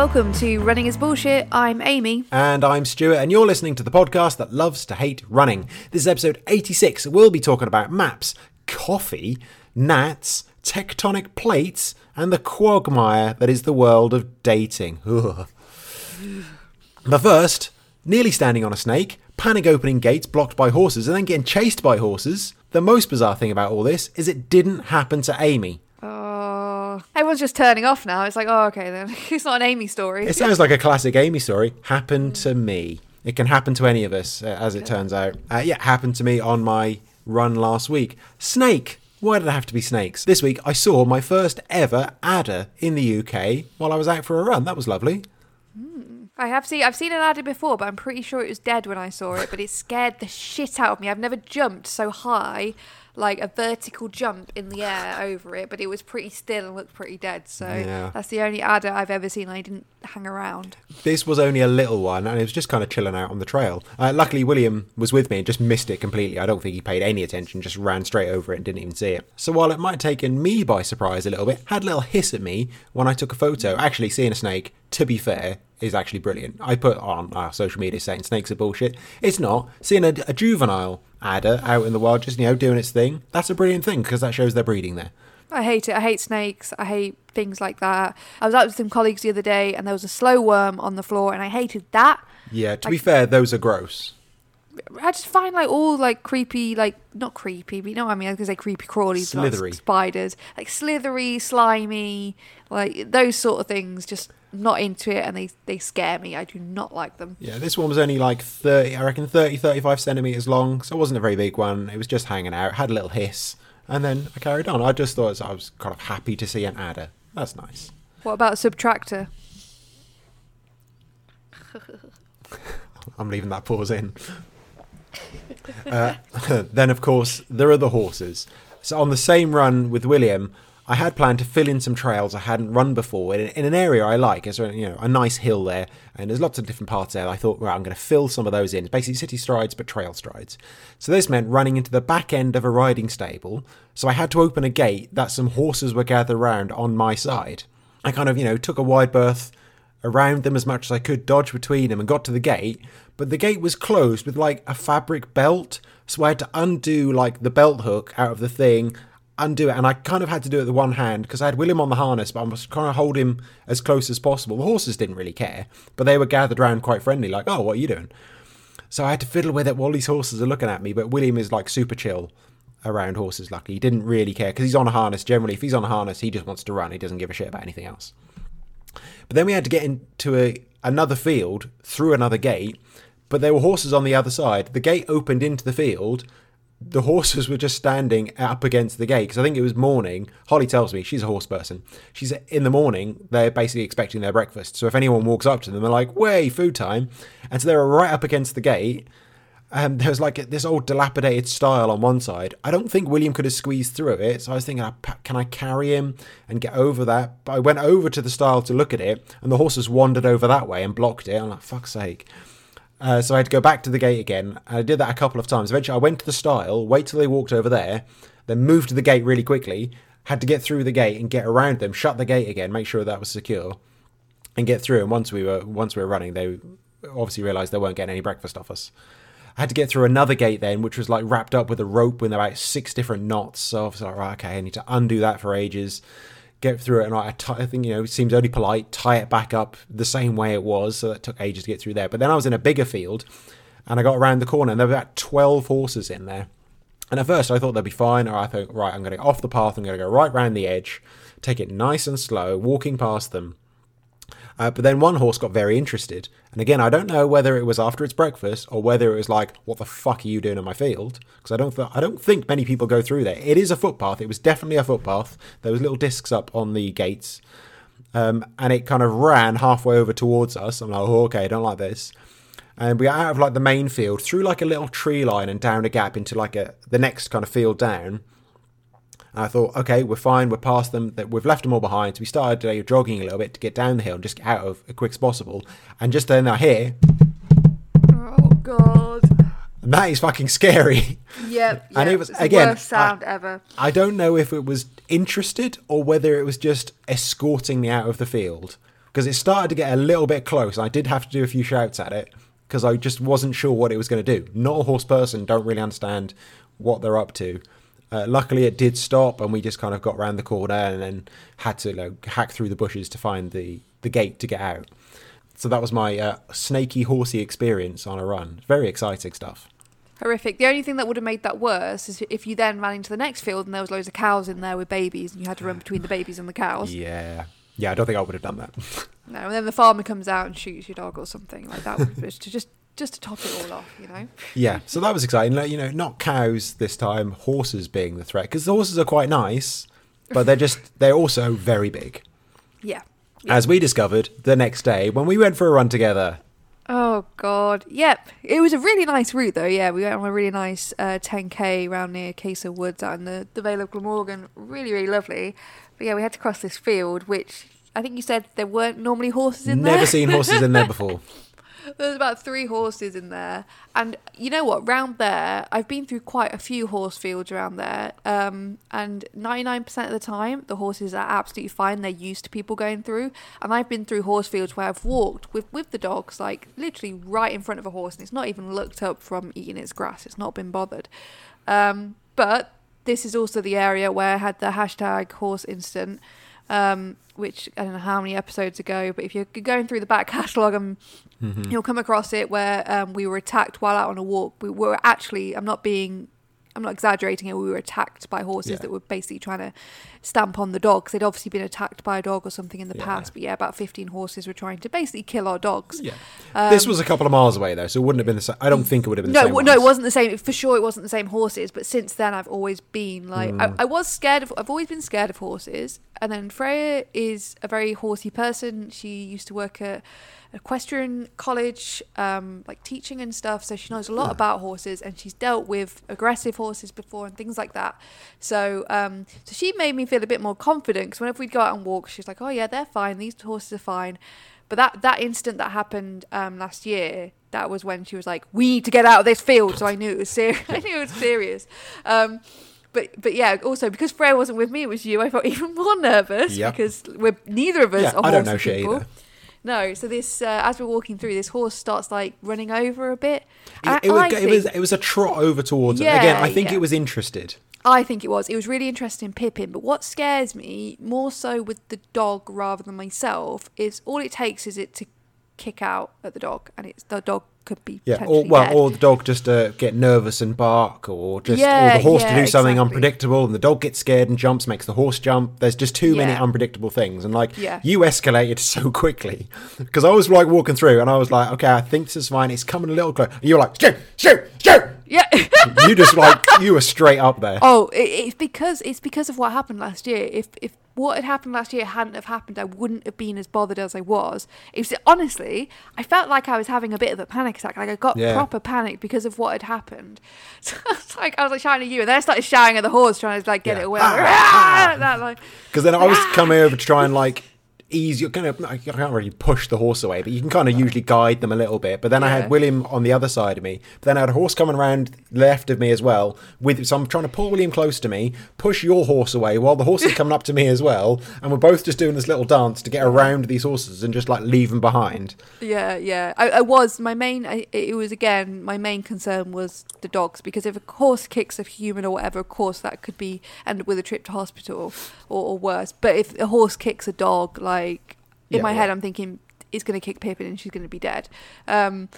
Welcome to Running is Bullshit. I'm Amy. And I'm Stuart, and you're listening to the podcast that loves to hate running. This is episode 86. We'll be talking about maps, coffee, gnats, tectonic plates, and the quagmire that is the world of dating. But first, nearly standing on a snake, panic opening gates blocked by horses, and then getting chased by horses. The most bizarre thing about all this is it didn't happen to Amy. Oh, everyone's just turning off now. It's like, oh, okay then. it's not an Amy story. It sounds like a classic Amy story. Happened to me. It can happen to any of us, uh, as it turns out. Uh, yeah, happened to me on my run last week. Snake. Why did it have to be snakes? This week I saw my first ever adder in the UK while I was out for a run. That was lovely. I have seen I've seen an adder before, but I'm pretty sure it was dead when I saw it. But it scared the shit out of me. I've never jumped so high, like a vertical jump in the air over it. But it was pretty still and looked pretty dead. So Yeah. that's the only adder I've ever seen. I didn't hang around. This was only a little one, and it was just kind of chilling out on the trail. Uh, luckily, William was with me and just missed it completely. I don't think he paid any attention, just ran straight over it and didn't even see it. So while it might have taken me by surprise a little bit, had a little hiss at me when I took a photo. Actually, seeing a snake, to be fair, is actually brilliant. I put on our social media saying snakes are bullshit. It's not. Seeing a, a juvenile adder out in the wild, just you know, doing its thing, that's a brilliant thing because that shows they're breeding there. I hate it. I hate snakes. I hate things like that. I was out with some colleagues the other day, and there was a slow worm on the floor, and I hated that. Yeah, to be fair, those are gross. I just find like all like creepy, like not creepy, but you know what I mean. I was gonna say creepy crawlies, like Slithery. spiders, like slithery, slimy, like those sort of things. Just not into it, and they they scare me. I do not like them. Yeah, this one was only like 30, I reckon 30, 35 centimetres long, so it wasn't a very big one. It was just hanging out, had a little hiss, and then I carried on. I just thought I was kind of happy to see an adder. That's nice. What about a subtractor? I'm leaving that pause in. Uh, then, of course, there are the horses. So, on the same run with William, I had planned to fill in some trails I hadn't run before in, in an area I like. It's a, you know a nice hill there, and there's lots of different parts there. I thought, right, I'm going to fill some of those in. It's basically city strides, but trail strides. So this meant running into the back end of a riding stable. So I had to open a gate that some horses were gathered around on my side. I kind of, you know, took a wide berth around them as much as I could, dodge between them, and got to the gate. But the gate was closed with like a fabric belt, so I had to undo like the belt hook out of the thing, undo it, and I kind of had to do it with one hand because I had William on the harness, but I was trying to hold him as close as possible. The horses didn't really care, but they were gathered around quite friendly, like, "Oh, what are you doing?" So I had to fiddle with it while these horses are looking at me. But William is like super chill around horses. Lucky, he didn't really care because he's on a harness. Generally, if he's on a harness, he just wants to run. He doesn't give a shit about anything else. But then we had to get into a, another field through another gate, but there were horses on the other side. The gate opened into the field. The horses were just standing up against the gate because I think it was morning. Holly tells me she's a horse person. She's in the morning. They're basically expecting their breakfast. So if anyone walks up to them, they're like, "Way, food time!" And so they were right up against the gate. Um, there was like this old dilapidated stile on one side. I don't think William could have squeezed through it, so I was thinking, "Ah, can I carry him and get over that? But I went over to the stile to look at it, and the horses wandered over that way and blocked it. I'm like, fuck's sake. Uh, so I had to go back to the gate again. I did that a couple of times. Eventually, I went to the stile, wait till they walked over there, then moved to the gate really quickly. Had to get through the gate and get around them, shut the gate again, make sure that was secure, and get through. And once we were once we were running, they obviously realised they weren't getting any breakfast off us. I had to get through another gate then, which was like wrapped up with a rope with about six different knots. So I was like, right, okay, I need to undo that for ages, get through it, and I, I think you know it seems only polite, tie it back up the same way it was. So that took ages to get through there. But then I was in a bigger field, and I got around the corner, and there were about twelve horses in there. And at first I thought they'd be fine, or I thought, right, I'm going to off the path, I'm going to go right round the edge, take it nice and slow, walking past them. Uh, but then one horse got very interested. And again, I don't know whether it was after its breakfast or whether it was like, "What the fuck are you doing in my field?" Because I don't, th- I don't think many people go through there. It is a footpath. It was definitely a footpath. There was little discs up on the gates, um, and it kind of ran halfway over towards us. I'm like, oh, "Okay, I don't like this." And we got out of like the main field through like a little tree line and down a gap into like a the next kind of field down. And I thought, okay, we're fine, we're past them, that we've left them all behind. So we started uh, jogging a little bit to get down the hill and just get out of as quick as possible. And just then I hear, Oh god. and that is fucking scary. Yep. And yep. it was- It's the again, worst sound ever. I don't know if it was interested or whether it was just escorting me out of the field. because it started to get a little bit close. I did have to do a few shouts at it because I just wasn't sure what it was going to do. Not a horse person, don't really understand what they're up to. Uh, luckily, it did stop, and we just kind of got round the corner and then had to like, hack through the bushes to find the, the gate to get out. So that was my uh, snaky horsey experience on a run. Very exciting stuff. Horrific. The only thing that would have made that worse is if you then ran into the next field and there was loads of cows in there with babies and you had to run between the babies and the cows. Yeah. Yeah, I don't think I would have done that. No, and then the farmer comes out and shoots your dog or something like that. would- just just to top it all off, you know. yeah, so that was exciting. Like, You know, not cows this time, horses being the threat. Because the horses are quite nice, but they're just, they're also very big. Yeah. As we discovered the next day when we went for a run together. Oh God. Yep. It was a really nice route though. Yeah, we went on a really nice uh, 10k around near Casa Woods out in the, the Vale of Glamorgan. Really, really lovely. But yeah, we had to cross this field, which I think you said there weren't normally horses in Never there. Never seen horses in there before. There's about three horses in there, and you know what? Round there, I've been through quite a few horse fields around there, um, and 99% of the time, the horses are absolutely fine. They're used to people going through, and I've been through horse fields where I've walked with with the dogs, like literally right in front of a horse, and it's not even looked up from eating its grass. It's not been bothered. Um, but this is also the area where I had the hashtag horse incident. Um, which I don't know how many episodes ago, but if you're going through the back catalogue, um, you'll come across it where um, we were attacked while out on a walk. We were actually, I'm not being, I'm not exaggerating it, we were attacked by horses Yeah. that were basically trying to stamp on the dogs. They'd obviously been attacked by a dog or something in the Yeah. past, but yeah, about 15 horses were trying to basically kill our dogs. Yeah. this was a couple of miles away though, so it wouldn't have been the same. I don't think it would have been the No, no, it wasn't the same. For sure, it wasn't the same horses. But since then, I've always been like, Mm. I, I was scared of. I've always been scared of horses. And then Freya is a very horsey person. She used to work at equestrian college, um, like teaching and stuff. So she knows a lot about horses, and she's dealt with aggressive horses before and things like that. So, um, so she made me feel a bit more confident because whenever we'd go out and walk, she's like, "Oh yeah, they're fine. These horses are fine." But that that incident that happened um, last year, that was when she was like, "We need to get out of this field." So I knew it was serious. I knew it was serious. But but yeah, also because Freya wasn't with me, it was you. I felt even more nervous Yep. because we're neither of us Yeah, are I don't know shit people. either. No, so this uh, as we're walking through, this horse starts like running over a bit. It, it, was, I it was it was a trot over towards it. Yeah, Again, I think yeah. it was interested. I think it was. It was really interesting in Pippin, but what scares me more so with the dog rather than myself is all it takes is it to kick out at the dog, and it's the dog could be Yeah, or well, dead. or the dog just uh, get nervous and bark, or just or the horse to do something exactly. unpredictable, and the dog gets scared and jumps, makes the horse jump. There's just too many unpredictable things, and like Yeah. you escalated so quickly because I was like walking through, and I was like, okay, I think this is fine. It's coming a little close. And you're like, shoot, shoot, shoot. yeah. you just like you were straight up there. oh, it, it's because it's because of what happened last year. If if what had happened last year hadn't have happened, I wouldn't have been as bothered as I was. It was honestly, I felt like I was having a bit of a panic attack. Like I got Yeah. proper panic because of what had happened. So it's like I was like shouting at you, and then I started shouting at the horse, trying to like get Yeah. it away. Ah, Like, ah. Like Because then I was coming over to try and like ease you kind of I can't really push the horse away, but you can kind of usually guide them a little bit. But then I had William on the other side of me. But then I had a horse coming around left of me as well. With so I'm trying to pull William close to me, push your horse away while the horse is coming up to me as well, and we're both just doing this little dance to get around these horses and just like leave them behind. Yeah, yeah. I, I was my main. I, it was again my main concern was the dogs because if a horse kicks a human or whatever, of course that could be end up with a trip to hospital or, or worse. But if a horse kicks a dog, like in Yeah, my yeah. head, I'm thinking it's going to kick Pippin and she's going to be dead. Um,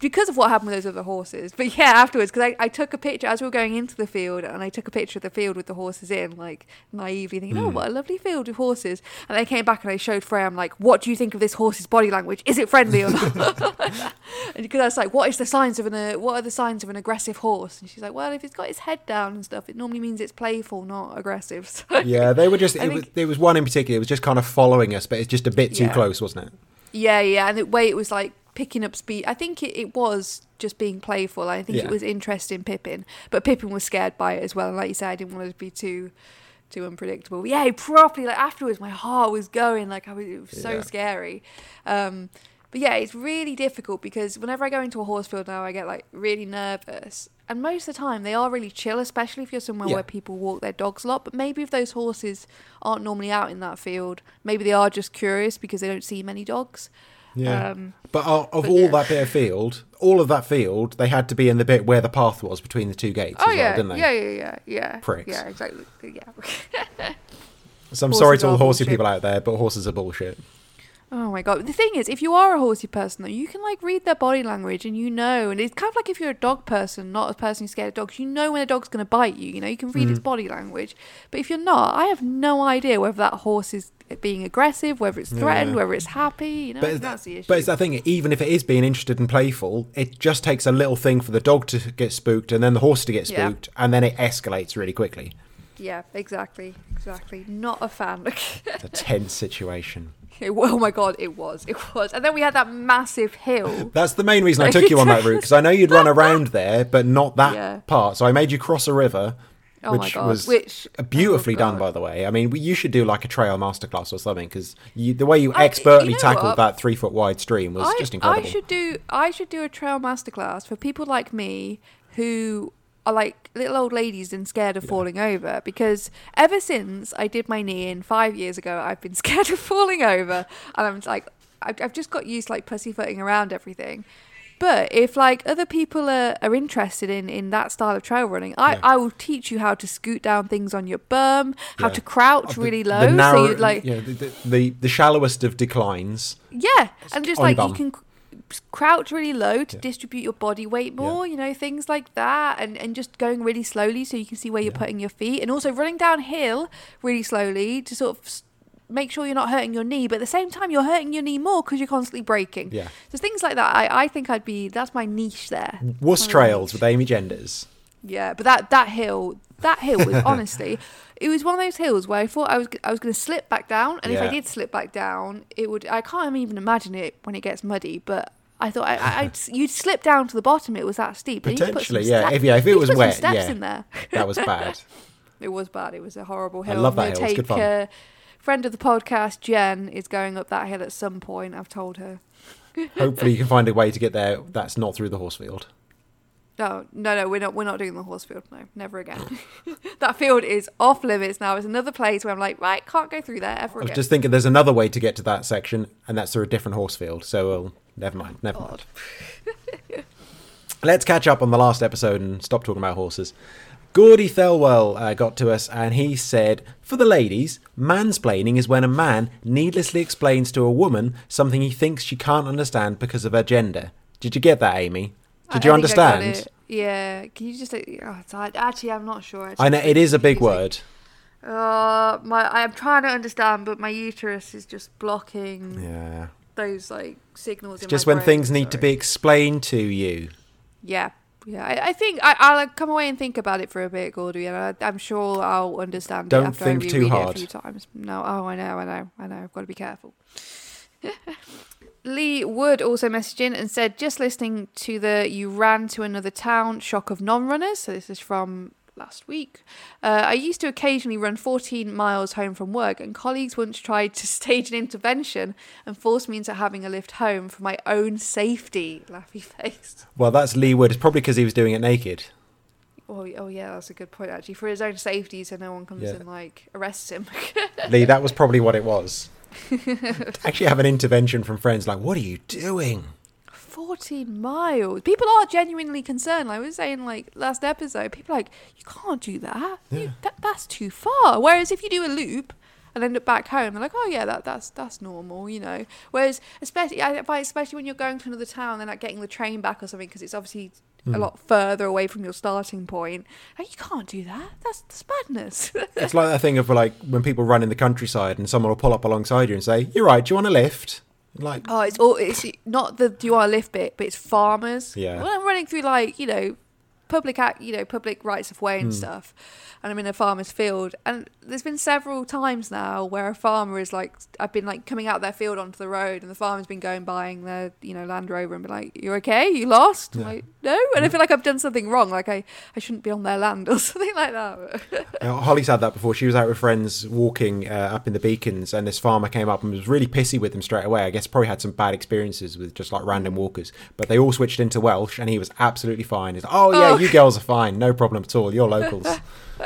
because of what happened with those other horses. But yeah, afterwards, because I, I took a picture as we were going into the field, and I took a picture of the field with the horses in, like naively thinking, Hmm. oh, what a lovely field with horses. And I came back and I showed Freya, I'm like, what do you think of this horse's body language? Is it friendly or not? and because I was like, what is the signs of an uh, what are the signs of an aggressive horse? And she's like, well, if it's got its head down and stuff, it normally means it's playful, not aggressive. So, Yeah, they were just. It was, there was one in particular. It was just kind of following us, but it's just a bit too Yeah. close, wasn't it? Yeah, yeah, and the way it was like picking up speed. I think it, it was just being playful. I think Yeah. it was interesting Pippin, but Pippin was scared by it as well. And like you said, I didn't want it to be too too unpredictable. But yeah, properly like afterwards, my heart was going. Like I was, it was so Yeah. scary. Um, But yeah, it's really difficult because whenever I go into a horse field now, I get like really nervous. And most of the time, they are really chill, especially if you're somewhere Yeah. where people walk their dogs a lot. But maybe if those horses aren't normally out in that field, maybe they are just curious because they don't see many dogs. Um, but of, of but all yeah. that bit of field, all of that field, they had to be in the bit where the path was between the two gates oh as yeah, well, didn't they? yeah, yeah, yeah, yeah. Pricks. Yeah, exactly. Yeah. So I'm Horses sorry to all the horsey bullshit. people out there, but horses are bullshit. Oh my god. The thing is, if you are a horsey person though, you can like read their body language and you know and it's kind of like if you're a dog person, not a person who's scared of dogs, you know when a dog's gonna bite you, you know, you can read Mm-hmm. its body language. But if you're not, I have no idea whether that horse is being aggressive, whether it's threatened, Yeah. whether it's happy, you know, But, that's the issue. but it's that thing, even if it is being interested and playful, it just takes a little thing for the dog to get spooked and then the horse to get Yeah. spooked, and then it escalates really quickly. yeah, exactly. Exactly. Not a fan. It's a tense situation. It, oh my god, it was. It was. And then we had that massive hill. That's the main reason I took you on that route because I know you'd run around there, but not that Yeah. part. So I made you cross a river, Oh my which God, was which- beautifully oh done, by the way. I mean, you should do like a trail masterclass or something because the way you I- expertly you know tackled what? that three foot wide stream was I, just incredible. I should do I should do a trail masterclass for people like me who are like little old ladies and scared of falling over because ever since I did my knee in five years ago, I've been scared of falling over, and I'm like I've, I've just got used to like pussyfooting around everything. But if like other people are, are interested in, in that style of trail running, I, Yeah. I will teach you how to scoot down things on your bum, how Yeah. to crouch The- really low, narrow- so you'd like you know, the, the, the, shallowest of declines. yeah, and just like you can crouch really low to Yeah. distribute your body weight more, you know, things like that, and and just going really slowly so you can see where you're Yeah. putting your feet, and also running downhill really slowly to sort of make sure you're not hurting your knee, but at the same time you're hurting your knee more because you're constantly braking. Yeah. So things like that, I I think I'd be that's my niche there. Wuss Trails with Amy Genders. Yeah, but that that hill, that hill was honestly, it was one of those hills where I thought I was I was going to slip back down, and if I did slip back down, it would. I can't even imagine it when it gets muddy, but. I thought I, I, you'd slip down to the bottom. It was that steep. And you could put some Potentially, yeah. step- If- yeah, if it was wet, steps yeah. in there. That was bad. It was bad. It was a horrible hill. I'm that gonna hill. It's good fun. Uh, friend of the podcast, Jen, is going up that hill at some point. I've told her. Hopefully, you can find a way to get there that's not through the horse field. No, no, no, we're not. We're not doing the horse field. No, never again. that field is off limits now. It's another place where I'm like, right, can't go through there ever I was again. just thinking there's another way to get to that section, and that's through a different horse field. So, well, never mind. Never mind. Let's catch up on the last episode and stop talking about horses. Gordy Thelwell uh, got to us and he said, For the ladies, mansplaining is when a man needlessly explains to a woman something he thinks she can't understand because of her gender. Did you get that, Amy? Did I- you I think I got understand? Yeah. Can you just? like, Oh. Actually, I'm not sure. Actually. I know it is a big It's like, word. Uh, my I'm trying to understand, but my uterus is just blocking Yeah. Those like signals. It's just when brain, things need to be explained to you. Yeah, yeah. I, I think I, I'll come away and think about it for a bit, Gordy, and I, I'm sure I'll understand Don't it after think I too hard. a few times. No, oh, I know, I know, I know. I've got to be careful. Lee Wood also messaged in and said, just listening to the You Ran to Another Town shock of non runners. So this is from last week. Uh, I used to occasionally run 14 miles home from work, and colleagues once tried to stage an intervention and force me into having a lift home for my own safety. Laughy face. Well, that's Lee Wood. It's probably because he was doing it naked. Oh, oh yeah, that's a good point actually. For his own safety, so no one comes Yeah. and like arrests him. Lee, that was probably what it was. Actually, have an intervention from friends like, "What are you doing?" 14 miles. People are genuinely concerned. Like I was saying, like last episode, people are like, you can't do that. You, Yeah. that that's too far. Whereas if you do a loop and end up back home, they're like, oh yeah, that that's that's normal, you know. Whereas especially especially when you're going to another town, they're like getting the train back or something because it's obviously a Hmm. lot further away from your starting point. You can't do that. That's, that's madness. It's like that thing of like when people run in the countryside and someone will pull up alongside you and say, "You're right. Do you want a lift?" Like, Oh, it's all it's not the do you want to lift bit, but it's farmers. Yeah. When I'm running through like you know public act, you know public rights of way and Hmm. stuff, and I'm in a farmer's field, and there's been several times now where a farmer is like I've been like coming out of their field onto the road, and the farmer's been going buying their you know Land Rover and be like, "You're okay? You lost?" Yeah. like, No, and I feel like I've done something wrong. Like I, I shouldn't be on their land or something like that. Uh, Holly's had that before. She was out with friends walking uh, up in the beacons, and this farmer came up and was really pissy with them straight away. I guess probably had some bad experiences with just like random walkers. But they all switched into Welsh, and he was absolutely fine. He's like, "Oh yeah, Oh. You girls are fine, no problem at all. You're locals."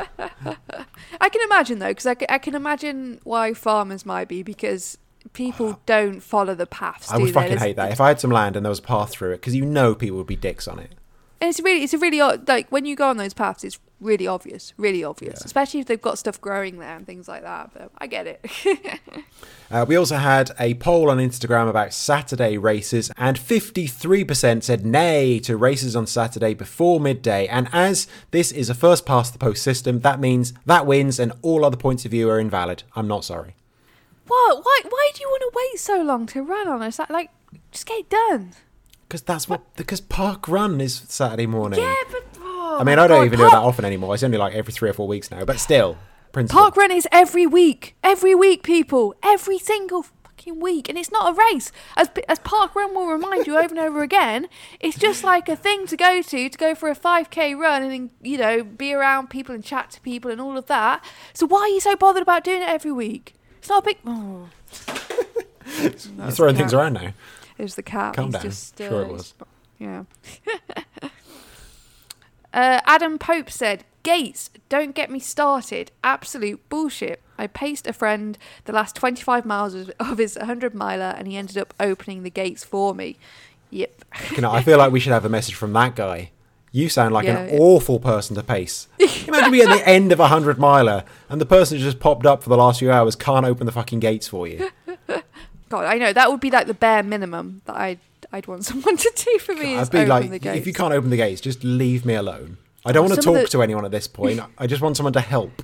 I can imagine though, because I, I can imagine why farmers might be because people don't follow the paths. I would fucking There's- hate that if I had some land and there was a path through it, because you know people would be dicks on it. And it's really, it's a really o- like when you go on those paths, it's really obvious, really obvious, Yeah. especially if they've got stuff growing there and things like that. But I get it. Uh, we also had a poll on Instagram about Saturday races, and 53% said nay to races on Saturday before midday. And as this is a first past the post system, that means that wins, and all other points of view are invalid. I'm not sorry. what? Why? Why do you want to wait so long to run on us? Like, just get it done. Because that's what. Because Park Run is Saturday morning. Yeah, but oh I mean, I don't God, even do it that often anymore. It's only like every three or four weeks now, but still, principle. Park run is every week, every week, people, every single fucking week, and it's not a race. As as park run will remind you over and over again, it's just like a thing to go to to go for a five k run and you know be around people and chat to people and all of that. So why are you so bothered about doing it every week? It's not a big. Oh. You're throwing things around now. It was the cat. Calm He's down. Just, uh, Sure it was. Yeah. uh, Adam Pope said, Gates, don't get me started. Absolute bullshit. I paced a friend the last 25 miles of his 100 miler and he ended up opening the gates for me. Yep. You know, I feel like we should have a message from that guy. You sound like Yeah, an yeah. awful person to pace. Imagine being at the end of a hundred miler and the person who just popped up for the last few hours can't open the fucking gates for you. God, I know. That would be like the bare minimum that I'd, I'd want someone to do for me. I'd be open like, the gates. if you can't open the gates, just leave me alone. I don't want to talk the- to anyone at this point. I just want someone to help.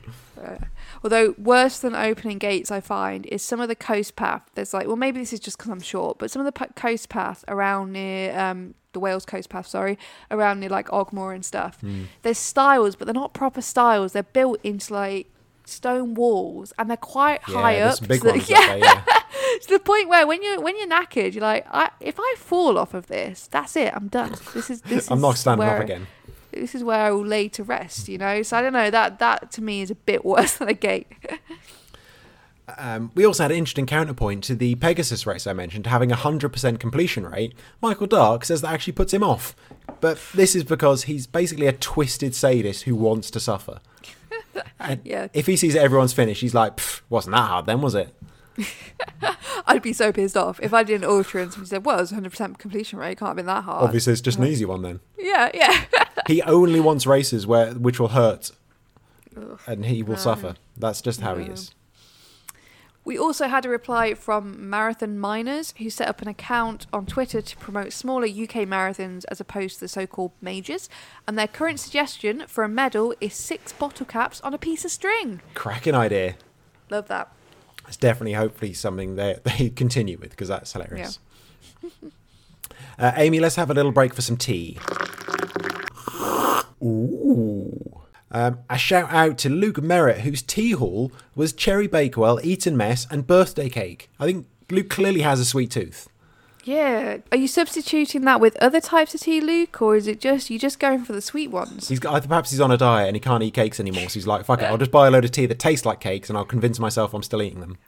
Although worse than opening gates, I find is some of the coast path. There's like, well, maybe this is just because I'm short, but some of the coast path around near um, the Wales coast path, sorry, around near like Ogmore and stuff. Hmm. There's stiles, but they're not proper stiles. They're built into like stone walls, and they're quite high yeah, there's up. big so ones yeah, there, yeah. to the point where when you're when you're knackered, you're like, I, if I fall off of this, that's it. I'm done. This is this. I'm is not standing where, up again. This is where I will lay to rest. You know. So I don't know. That that to me is a bit worse than a gate. Um, we also had an interesting counterpoint to the Pegasus race I mentioned, having a 100% completion rate. Michael Dark says that actually puts him off. But this is because he's basically a twisted sadist who wants to suffer. Yeah. If he sees everyone's finished, he's like, wasn't that hard then, was it? I'd be so pissed off if I did an ultra and somebody said, "Well, it's 100 percent completion rate. It can't have been that hard." Obviously, it's just an easy one then. Yeah, yeah. He only wants races where which will hurt, Ugh. and he will No. suffer. That's just how he is. We also had a reply from Marathon Miners, who set up an account on Twitter to promote smaller UK marathons as opposed to the so-called majors. And their current suggestion for a medal is six bottle caps on a piece of string. Cracking idea. Love that. It's definitely, hopefully, something they they continue with because that's hilarious. uh, Amy, let's have a little break for some tea. Ooh. Um, a shout out to Luke Merritt, whose tea haul was Cherry Bakewell, Eton Mess, and birthday cake. I think Luke clearly has a sweet tooth. Yeah. Are you substituting that with other types of tea, Luke, or is it just you just going for the sweet ones? He's got, perhaps he's on a diet and he can't eat cakes anymore, so he's like, "Fuck it, I'll just buy a load of tea that tastes like cakes, and I'll convince myself I'm still eating them."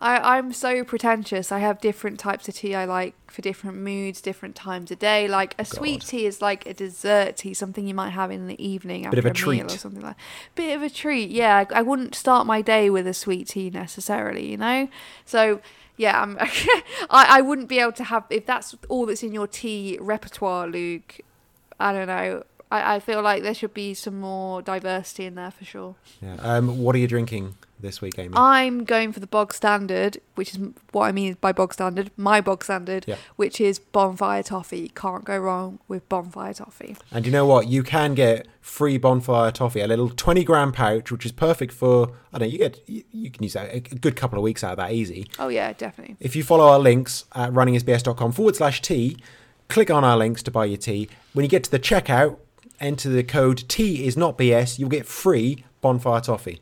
I, I'm so pretentious. I have different types of tea I like for different moods, different times of day. Like a sweet tea is like a dessert tea, something you might have in the evening after Bit of a meal or something like. Bit of a treat, yeah. I, I wouldn't start my day with a sweet tea necessarily, you know. So yeah, I'm, I I wouldn't be able to have if that's all that's in your tea repertoire, Luke. I don't know. I, I feel like there should be some more diversity in there for sure. Yeah. Um, what are you drinking this week, Amy? I'm going for the bog standard, which is what I mean by bog standard, my bog standard, Yeah. which is bonfire toffee. Can't go wrong with bonfire toffee. And you know what? You can get free bonfire toffee, a little 20 gram pouch, which is perfect for, I don't know, you get, you, you can use that a good couple of weeks out of that easy. Oh yeah, definitely. If you follow our links at runningisbs.com forward slash tea, click on our links to buy your tea. When you get to the checkout, enter the code T is not BS, you'll get free bonfire toffee.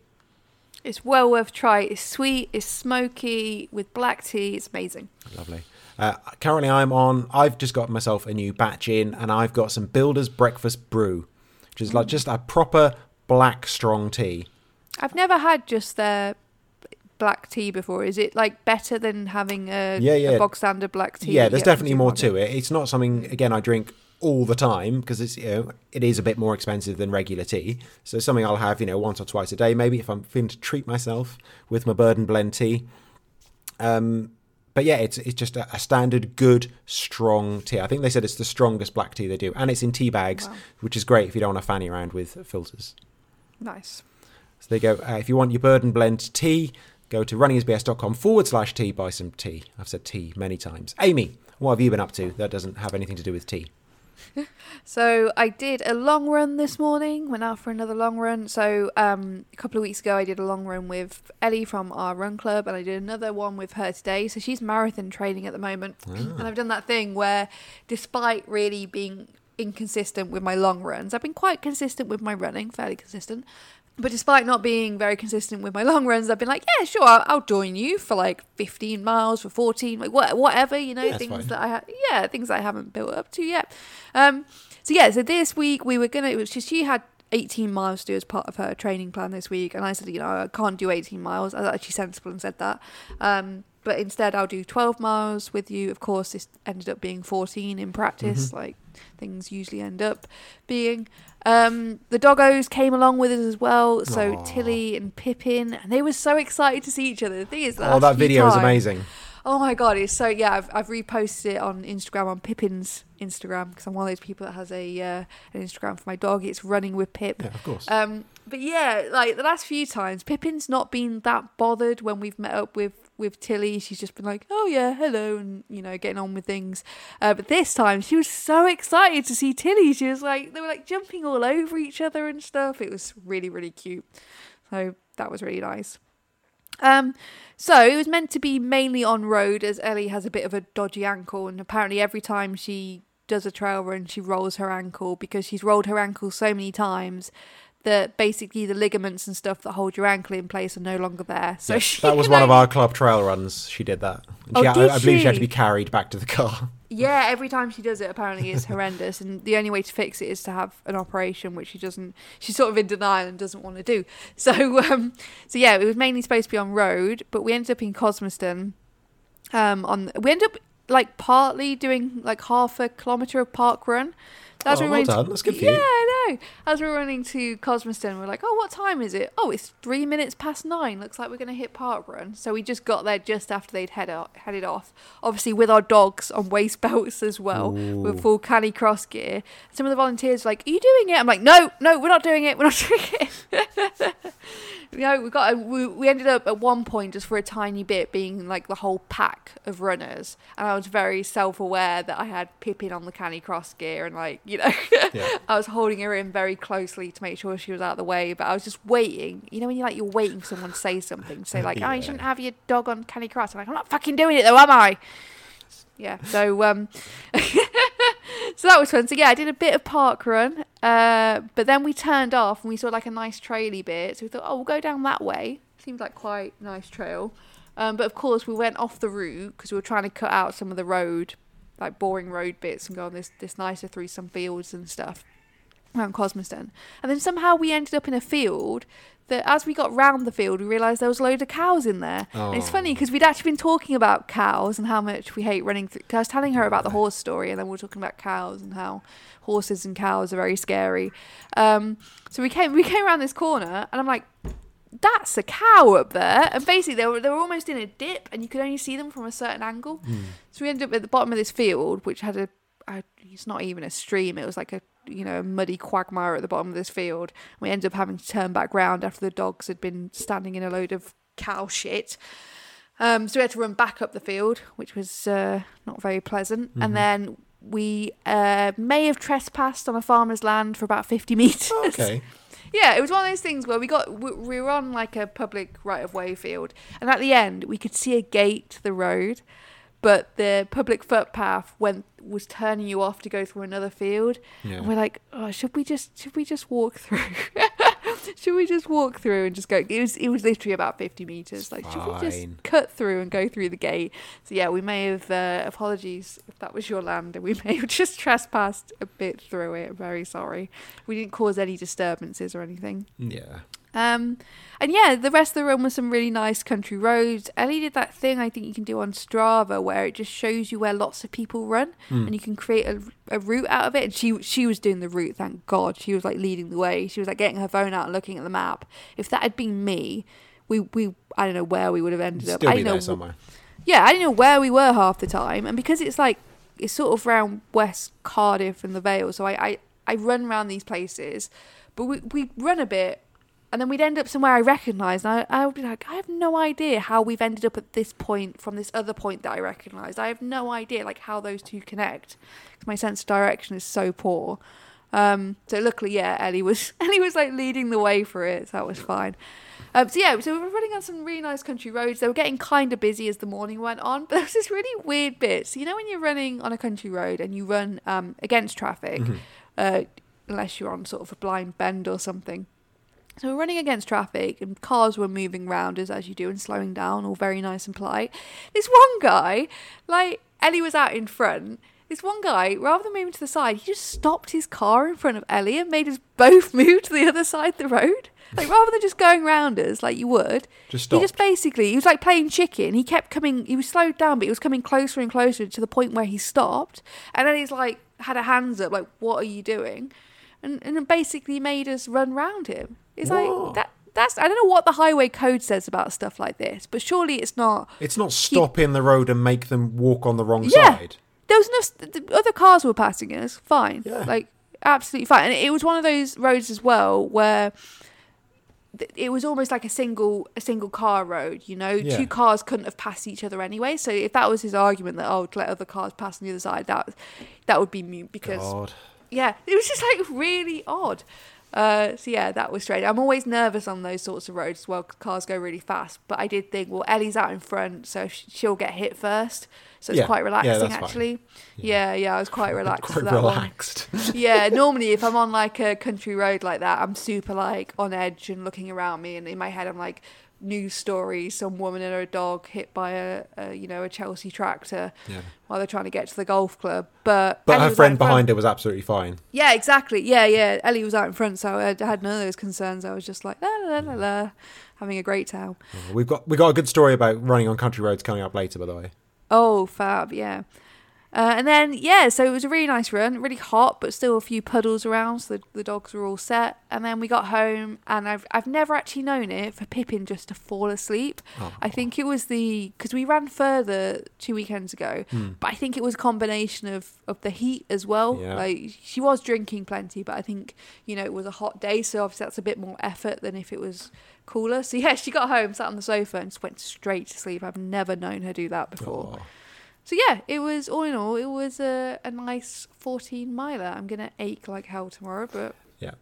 It's well worth try. It's sweet. It's smoky with black tea. It's amazing. Lovely. Uh, currently, I'm on. I've just got myself a new batch in, and I've got some Builder's Breakfast Brew, which is like Mm. just a proper black strong tea. I've never had just their black tea before. Is it like better than having a, Yeah, yeah. a bog standard black tea? yeah, there's you get from definitely more to it. It's not something again I drink all the time because it's you know it is a bit more expensive than regular tea. So something I'll have you know once or twice a day maybe if I'm feeling to treat myself with my Bird & Blend tea. Um, but yeah, it's it's just a, a standard good strong tea. I think they said it's the strongest black tea they do, and it's in tea bags, Wow. which is great if you don't want to fanny around with filters. Nice. So they go, uh, if you want your Bird & Blend tea, go to runningisbs.com forward slash tea, buy some tea. I've said tea many times. Amy, what have you been up to that doesn't have anything to do with tea? So I did a long run this morning. Went out for another long run. So um, a couple of weeks ago, I did a long run with Ellie from our run club, and I did another one with her today. So she's marathon training at the moment, and I've done that thing where, despite really being inconsistent with my long runs, I've been quite consistent with my running, fairly consistent. But despite not being very consistent with my long runs, I've been like, yeah, sure, I'll, I'll join you for like 15 miles, for 14, like what, whatever, you know, Yeah, things that I ha- yeah, things I haven't built up to yet. Um, so yeah, so this week we were gonna. It was just she had 18 miles to do as part of her training plan this week, and I said, you know, I can't do 18 miles. I was actually sensible and said that. Um, but instead, I'll do 12 miles with you. Of course, this ended up being 14 in practice, like things usually end up being. Um, the doggos came along with us as well. So Aw. Tilly and Pippin, and they were so excited to see each other. The thing is, the oh, that video is amazing. Oh my god, it's so yeah. I've I've reposted it on Instagram on Pippin's Instagram because I'm one of those people that has a uh, an Instagram for my dog. It's running with Pip. Yeah, of course. Um, but yeah, like the last few times, Pippin's not been that bothered when we've met up with with Tilly. She's just been like, "Oh yeah, hello," and you know, getting on with things. Uh, but this time, she was so excited to see Tilly. She was like, they were like jumping all over each other and stuff. It was really really cute. So that was really nice. Um, so it was meant to be mainly on road as Ellie has a bit of a dodgy ankle, and apparently every time she does a trail run, she rolls her ankle because she's rolled her ankle so many times that basically the ligaments and stuff that hold your ankle in place are no longer there. So Yeah, she, that was one of our club trail runs. She did that. And Oh, she, I- did I, believe she had to be carried back to the car. Yeah, every time she does it, apparently it's horrendous, and the only way to fix it is to have an operation, which she doesn't. She's sort of in denial and doesn't want to do. So, um, so yeah, it was mainly supposed to be on road, but we ended up in Cosmeston. Um, on we ended up like partly doing like half a kilometer of park run. As Oh, we well went to- done. That's good for yeah, you. I know. As we were running to Cosmeston, we are like, "Oh, what time is it? Oh, it's three minutes past nine. Looks like we're going to hit park run." So we just got there just after they'd head out, headed off. Obviously, with our dogs on waist belts as well, Ooh. with full canicross gear. Some of the volunteers were like, "Are you doing it?" I'm like, "No, no, we're not doing it. We're not doing it." you know, we got a, we, we ended up at one point just for a tiny bit being like the whole pack of runners, and I was very self-aware that I had Pippin on the canicross gear, and like you know, Yeah. I was holding her in very closely to make sure she was out of the way, but I was just waiting. You know, when you're like you're waiting for someone to say something, say like, "Oh, you shouldn't have your dog on canicross." I'm like, "I'm not fucking doing it though, am I?" Yeah. So um, so that was fun. So yeah, I did a bit of park run, uh, but then we turned off and we saw like a nice traily bit. So we thought, oh, we'll go down that way. Seems like quite nice trail. Um, but of course, we went off the route because we were trying to cut out some of the road, like boring road bits, and go on this this nicer through some fields and stuff around Cosmeston. And then somehow we ended up in a field that, as we got round the field, we realised there was a load of cows in there. And it's Oh. funny because we'd actually been talking about cows and how much we hate running through. Cause I was telling her about the horse story, and then we were talking about cows and how horses and cows are very scary. Um, so we came we came around this corner, and I'm like. That's a cow up there, and basically they were they were almost in a dip, and you could only see them from a certain angle. So we ended up at the bottom of this field, which had a, a it's not even a stream; it was like a you know a muddy quagmire at the bottom of this field. We ended up having to turn back round after the dogs had been standing in a load of cow shit. Um, so we had to run back up the field, which was uh, not very pleasant. And then we uh, may have trespassed on a farmer's land for about 50 metres. Okay. Yeah, it was one of those things where we got we were on like a public right of way field, and at the end we could see a gate to the road, but the public footpath went was turning you off to go through another field. Yeah. And we're like, oh, should we just should we just walk through? should we just walk through and just go? It was it was literally about fifty meters. Like, should we just cut through and go through the gate? So yeah, we may have uh, apologies if that was your land, and we may have just trespassed a bit through it. I'm very sorry. We didn't cause any disturbances or anything. Yeah. Um, and yeah, the rest of the run was some really nice country roads. Ellie did that thing I think you can do on Strava where it just shows you where lots of people run Hmm. and you can create a, a route out of it. And she she was doing the route, thank God. She was like leading the way. She was like getting her phone out and looking at the map. If that had been me, we we I don't know where we would have ended up. Still I don't know there somewhere. yeah, I didn't know where we were half the time, and because it's like it's sort of around West Cardiff and the Vale, so I I, I run around these places, but we we run a bit, and then we'd end up somewhere I recognised. and I I would be like, I have no idea how we've ended up at this point from this other point that I recognised. I have no idea like how those two connect because my sense of direction is so poor. Um, so luckily, yeah, Ellie was Ellie was like leading the way for it, so that was fine. Um, so yeah, so we were running on some really nice country roads. They were getting kind of busy as the morning went on, but there was this really weird bit. So you know when you're running on a country road and you run um, against traffic, Mm-hmm. uh, unless you're on sort of a blind bend or something. So we're running against traffic and cars were moving round us as you do and slowing down, all very nice and polite. This one guy, like Ellie was out in front. This one guy, rather than moving to the side, he just stopped his car in front of Ellie and made us both move to the other side of the road. Like rather than just going round us like you would, Just he just basically he was like playing chicken. He kept coming. He was slowed down, but he was coming closer and closer to the point where he stopped. And then he's like had a hands up, like, "What are you doing?" And and basically made us run round him. It's Whoa. like that. That's I don't know what the highway code says about stuff like this, but surely it's not. It's not stop in the road and make them walk on the wrong Yeah. side. There was no the other cars were passing us, fine, Yeah. like absolutely fine. And it was one of those roads as well where it was almost like a single a single car road. You know, Yeah. two cars couldn't have passed each other anyway. So if that was his argument that oh, to let other cars pass on the other side, that that would be mute because God. Yeah, it was just like really odd. Uh, so yeah, that was strange. I'm always nervous on those sorts of roads as well cars go really fast. But I did think, well, Ellie's out in front, so she'll get hit first. So it's Yeah. quite relaxing, fine. actually. Yeah. yeah, I was quite relaxed for Quite relaxed. Yeah, normally if I'm on like a country road like that, I'm super like on edge and looking around me, and in my head I'm like news story: some woman and her dog hit by a, a you know a Chelsea tractor yeah. while they're trying to get to the golf club. But But Ellie her friend behind her was absolutely fine. Yeah, exactly. Yeah, yeah. Ellie was out in front, so I had none of those concerns. I was just like la la la la, having a great time. Oh, we've got we've got a good story about running on country roads coming up later, by the way. Oh, fab, yeah. Uh, and then yeah, so it was a really nice run, really hot, but still a few puddles around, so the, the dogs were all set. And then we got home, and I've I've never actually known it for Pippin just to fall asleep. Oh. I think it was the because we ran further two weekends ago, Hmm. but I think it was a combination of of the heat as well. Yeah. Like she was drinking plenty, but I think you know it was a hot day, so obviously that's a bit more effort than if it was cooler. So yeah, she got home, sat on the sofa, and just went straight to sleep. I've never known her do that before. Oh. So yeah, it was all in all, it was a, a nice 14 miler. I'm gonna ache like hell tomorrow, but Yeah.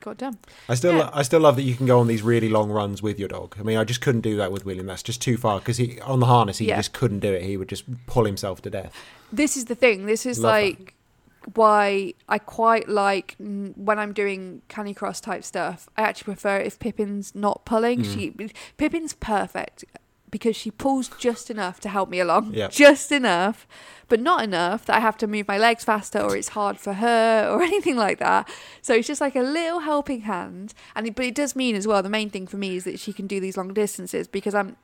got done. I still Yeah. I still love that you can go on these really long runs with your dog. I mean, I just couldn't do that with William. That's just too far because he on the harness he Yeah. just couldn't do it. He would just pull himself to death. This is the thing. This is Love that. like why I quite like when I'm doing canicross type stuff. I actually prefer if Pippin's not pulling. Mm. She Pippin's perfect because she pulls just enough to help me along. Just enough, but not enough that I have to move my legs faster or it's hard for her or anything like that. So it's just like a little helping hand. And it, but it does mean as well. The main thing for me is that she can do these long distances because I'm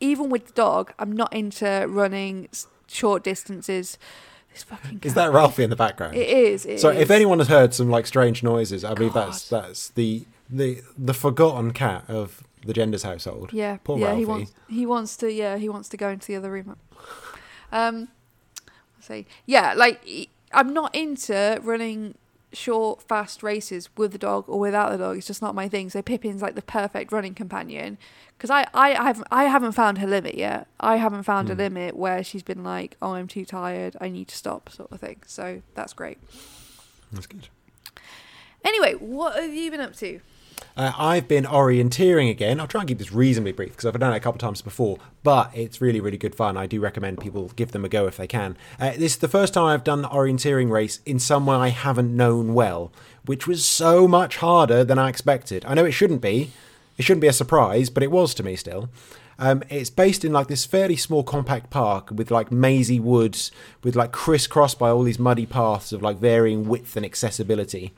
even with the dog. I'm not into running short distances. Fucking Is that Ralphie in the background? It is. it so if anyone has heard some like strange noises, I believe God. that's that's the the the forgotten cat of the genders household. Yeah, Poor yeah, he wants he wants to yeah he wants to go into the other room. Um, say yeah, like I'm not into running short, fast races with the dog or without the dog. It's just not my thing. So Pippin's like the perfect running companion because I, I I haven't I haven't found her limit yet. I haven't found a Hmm. limit where she's been like, oh, I'm too tired. I need to stop, sort of thing. So that's great. That's good. Anyway, what have you been up to? Uh, I've been orienteering again. I'll try and keep this reasonably brief because I've done it a couple of times before, but it's really, really good fun. I do recommend people give them a go if they can. Uh, this is the first time I've done the orienteering race in somewhere I haven't known well, which was so much harder than I expected. I know it shouldn't be. It shouldn't be a surprise, but it was to me still. Um, it's based in like this fairly small compact park with like mazy woods, with like crisscrossed by all these muddy paths of like varying width and accessibility.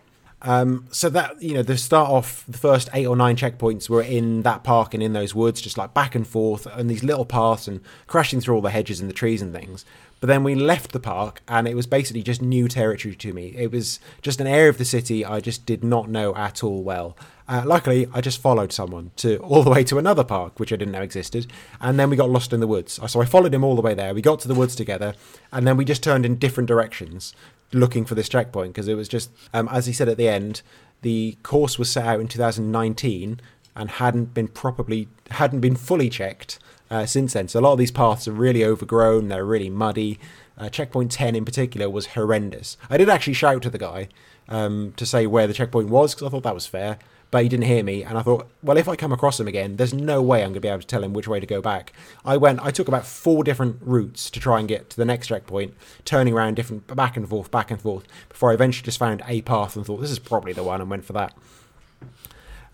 Um, so that you know, the start off, the first eight or nine checkpoints were in that park and in those woods, just like back and forth and these little paths and crashing through all the hedges and the trees and things. But then we left the park and it was basically just new territory to me. It was just an area of the city I just did not know at all well. Uh, luckily, I just followed someone to all the way to another park, which I didn't know existed, and then we got lost in the woods. So I followed him all the way there. We got to the woods together, and then we just turned in different directions looking for this checkpoint because it was just, um, as he said at the end, the course was set out in 2019 and hadn't been properly, hadn't been fully checked uh, since then. So a lot of these paths are really overgrown. They're really muddy. Uh, checkpoint 10 in particular was horrendous. I did actually shout to the guy um, to say where the checkpoint was because I thought that was fair but he didn't hear me. And I thought, well, if I come across him again, there's no way I'm going to be able to tell him which way to go back. I went, I took about four different routes to try and get to the next checkpoint, turning around different back and forth, back and forth, before I eventually just found a path and thought, this is probably the one, and went for that.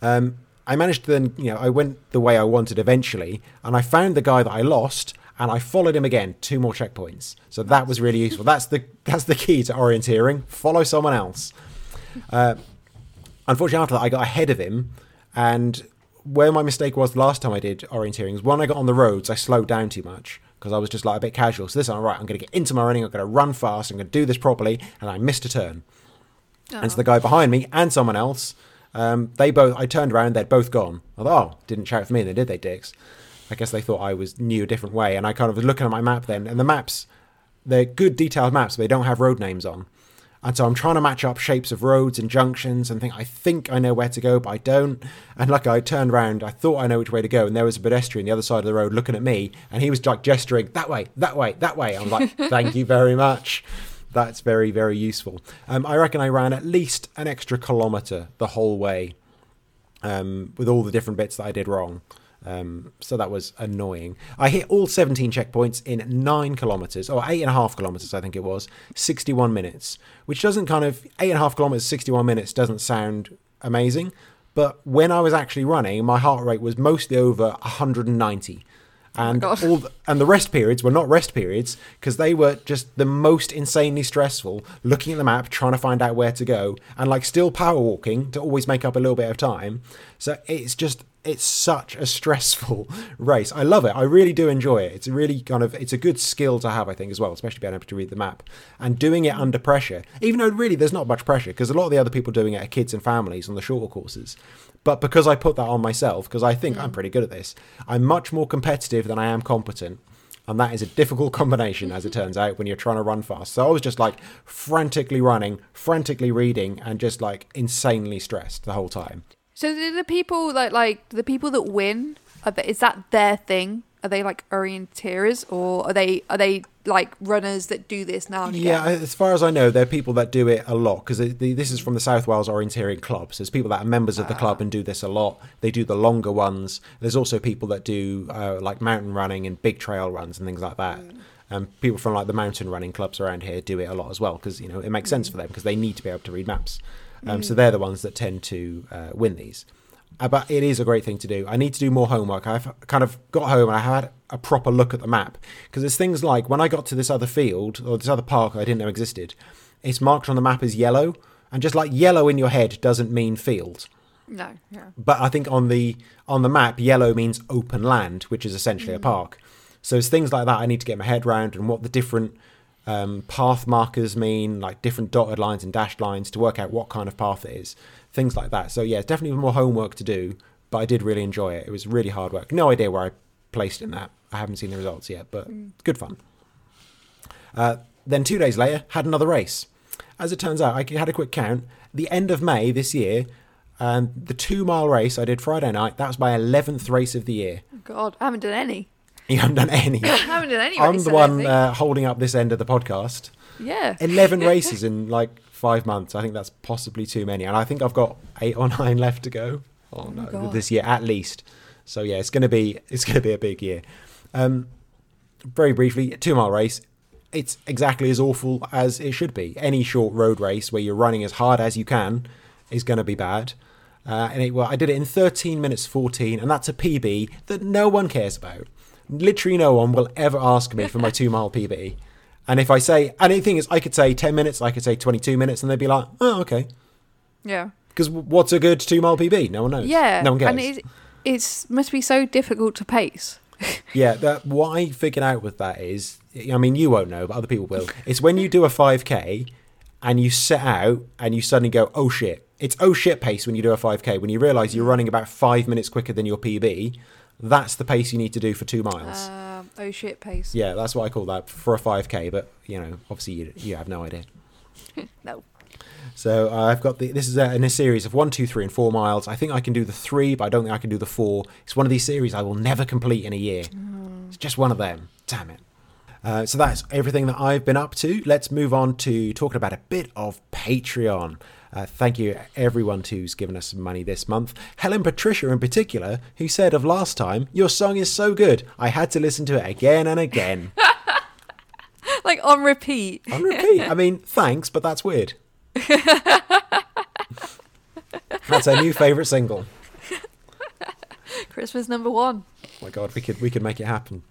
Um, I managed to then, you know, I went the way I wanted eventually, and I found the guy that I lost, and I followed him again, two more checkpoints. So that was really useful. That's the that's the key to orienteering. Follow someone else. Uh, unfortunately, after that, I got ahead of him, and where my mistake was the last time I did orienteering is when I got on the roads, I slowed down too much because I was just like a bit casual. So this time, right, I'm going to get into my running, I'm going to run fast, I'm going to do this properly, and I missed a turn. Oh. And so the guy behind me and someone else, um, they both, I turned around, they'd both gone. I thought, oh, didn't shout for me, then did they, dicks? I guess they thought I was knew a different way, and I kind of was looking at my map then, and the maps, they're good detailed maps, but they don't have road names on. And so I'm trying to match up shapes of roads and junctions and think I think I know where to go, but I don't. And like I turned around, I thought I know which way to go, and there was a pedestrian the other side of the road looking at me, and he was like gesturing that way, that way, that way. I'm like, thank you very much. That's very, very useful. Um, I reckon I ran at least an extra kilometre the whole way um, with all the different bits that I did wrong. Um, so that was annoying. I hit all 17 checkpoints in nine kilometers, or eight and a half kilometers, I think it was, 61 minutes, which doesn't kind of, eight and a half kilometers, 61 minutes doesn't sound amazing. But when I was actually running, my heart rate was mostly over 190 and oh all the, and the rest periods were not rest periods because they were just the most insanely stressful looking at the map trying to find out where to go and like still power walking to always make up a little bit of time so it's just it's such a stressful race. I love it. I really do enjoy it. It's a really kind of it's a good skill to have, I think, as well, especially being able to read the map and doing it under pressure. Even though really there's not much pressure because a lot of the other people doing it are kids and families on the shorter courses. But because I put that on myself, because I think mm. I'm pretty good at this, I'm much more competitive than I am competent. And that is a difficult combination, as it turns out, when you're trying to run fast. So I was just like frantically running, frantically reading, and just like insanely stressed the whole time. So the people like like the people that win, they, is that their thing? Are they like orienteers or are they are they like runners that do this now? Yeah, as far as I know, there are people that do it a lot because this is from the South Wales Orienteering Club. So there's people that are members of the club and do this a lot. They do the longer ones. There's also people that do uh, like mountain running and big trail runs and things like that. Mm. Um, people from like the mountain running clubs around here do it a lot as well because you know it makes sense mm. for them because they need to be able to read maps. Um, mm. So they're the ones that tend to uh, win these. Uh, but it is a great thing to do. I need to do more homework. I've kind of got home and I had a proper look at the map because there's things like when I got to this other field or this other park I didn't know existed, it's marked on the map as yellow, and just like yellow in your head doesn't mean field. No, yeah. But I think on the on the map, yellow means open land, which is essentially mm. a park. So it's things like that I need to get my head around and what the different um, path markers mean, like different dotted lines and dashed lines to work out what kind of path it is, things like that. So yeah, definitely more homework to do, but I did really enjoy it. It was really hard work. No idea where I placed in that. I haven't seen the results yet, but mm. good fun. Uh, then two days later, had another race. As it turns out, I had a quick count. The end of May this year, and the two mile race I did Friday night, that was my 11th race of the year. God, I haven't done any. You haven't done any. I haven't done any. I'm the one uh, holding up this end of the podcast. Yeah. 11 races in like five months. I think that's possibly too many. And I think I've got eight or nine left to go. Oh, uh, God. this year at least. So yeah, it's gonna be it's gonna be a big year. Um, very briefly, two mile race. It's exactly as awful as it should be. Any short road race where you're running as hard as you can is going to be bad. Uh, and it, well, I did it in 13 minutes 14, and that's a PB that no one cares about. Literally, no one will ever ask me for my two mile PB. And if I say, and the thing is, I could say 10 minutes, I could say 22 minutes, and they'd be like, oh, okay. Yeah. Because what's a good two mile PB? No one knows. Yeah. no one cares. And it it's must be so difficult to pace. Yeah, that what I figured out with that is, I mean, you won't know, but other people will. It's when you do a 5k and you set out and you suddenly go, oh shit. It's oh shit pace when you do a 5k. When you realise you're mm. running about five minutes quicker than your PB, that's the pace you need to do for two miles. Um, oh shit pace. yeah, that's what I call that for a 5k. But you know, obviously you, you have no idea. No. So uh, I've got the. This is a, in a series of one, two, three, and four miles. I think I can do the three, but I don't think I can do the four. It's one of these series I will never complete in a year. It's just one of them. Damn it. Uh, so that's everything that I've been up to. Let's move on to talking about a bit of Patreon. Uh, thank you, everyone who's given us some money this month. Helen Patricia, in particular, who said of last time, Your song is so good, I had to listen to it again and again. Like on repeat. On repeat. I mean, thanks, but that's weird. that's our new favourite single. Christmas number one. Oh my god, we could we could make it happen.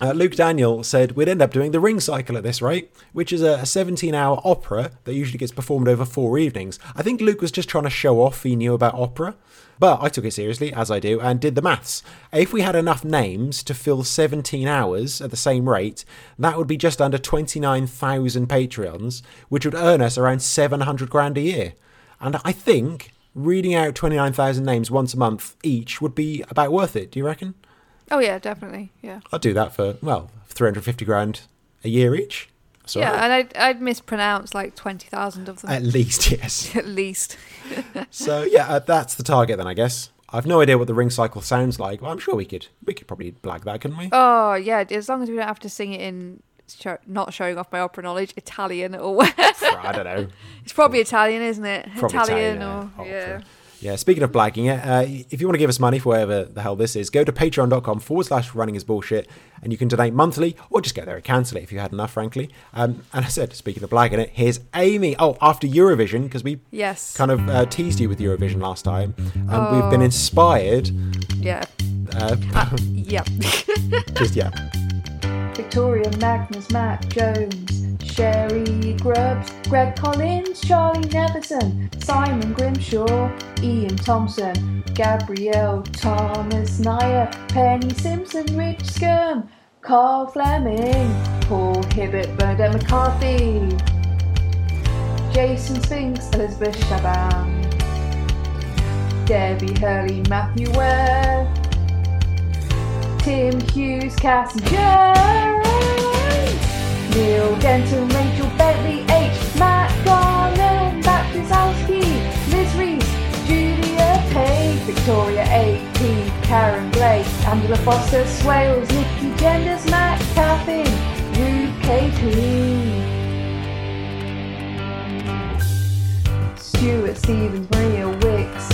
Uh, Luke Daniel said we'd end up doing the Ring Cycle at this rate, which is a 17-hour opera that usually gets performed over four evenings. I think Luke was just trying to show off he knew about opera, but I took it seriously as I do and did the maths. If we had enough names to fill 17 hours at the same rate, that would be just under 29,000 Patreons, which would earn us around 700 grand a year. And I think reading out 29,000 names once a month each would be about worth it. Do you reckon? Oh yeah, definitely. Yeah. I'd do that for well, three hundred fifty grand a year each. So yeah, and I'd, I'd mispronounce like 20,000 of them at least yes. at least. so yeah, uh, that's the target then, I guess. I've no idea what the ring cycle sounds like, but I'm sure we could we could probably blag that, couldn't we? Oh yeah, as long as we don't have to sing it in show, not showing off my opera knowledge, Italian or whatever. I don't know. it's probably Italian, isn't it? Probably Italian, Italian, or uh, yeah. Yeah, speaking of blagging it, uh, if you want to give us money for whatever the hell this is, go to patreon.com forward slash running is bullshit and you can donate monthly or just go there and cancel it if you had enough, frankly. Um, and I said, speaking of blagging it, here's Amy. Oh, after Eurovision, because we Yes. kind of uh, teased you with Eurovision last time, um, we've been Oh. inspired. Yeah. Uh, Yeah. just, yeah. Victoria Magnus, Matt Jones, Sherry Grubbs, Greg Collins, Charlie Neverson, Simon Grimshaw, Ian Thompson, Gabrielle Thomas Nyer, Penny Simpson, Rich Skirm, Carl Fleming, Paul Hibbert, Bernadette McCarthy, Jason Spinks, Elizabeth Shaban, Debbie Hurley, Matthew Ware, Tim Hughes, Cassie Neil Denton, Rachel Bentley, H, Matt Garland, Matt Wazowski, Liz Reese, Julia Page, Victoria A.P., Karen Blake, Angela Foster, Swales, Nikki Genders, Matt Caffin, Ruth K.P. Stuart Stevens, Maria Wicks,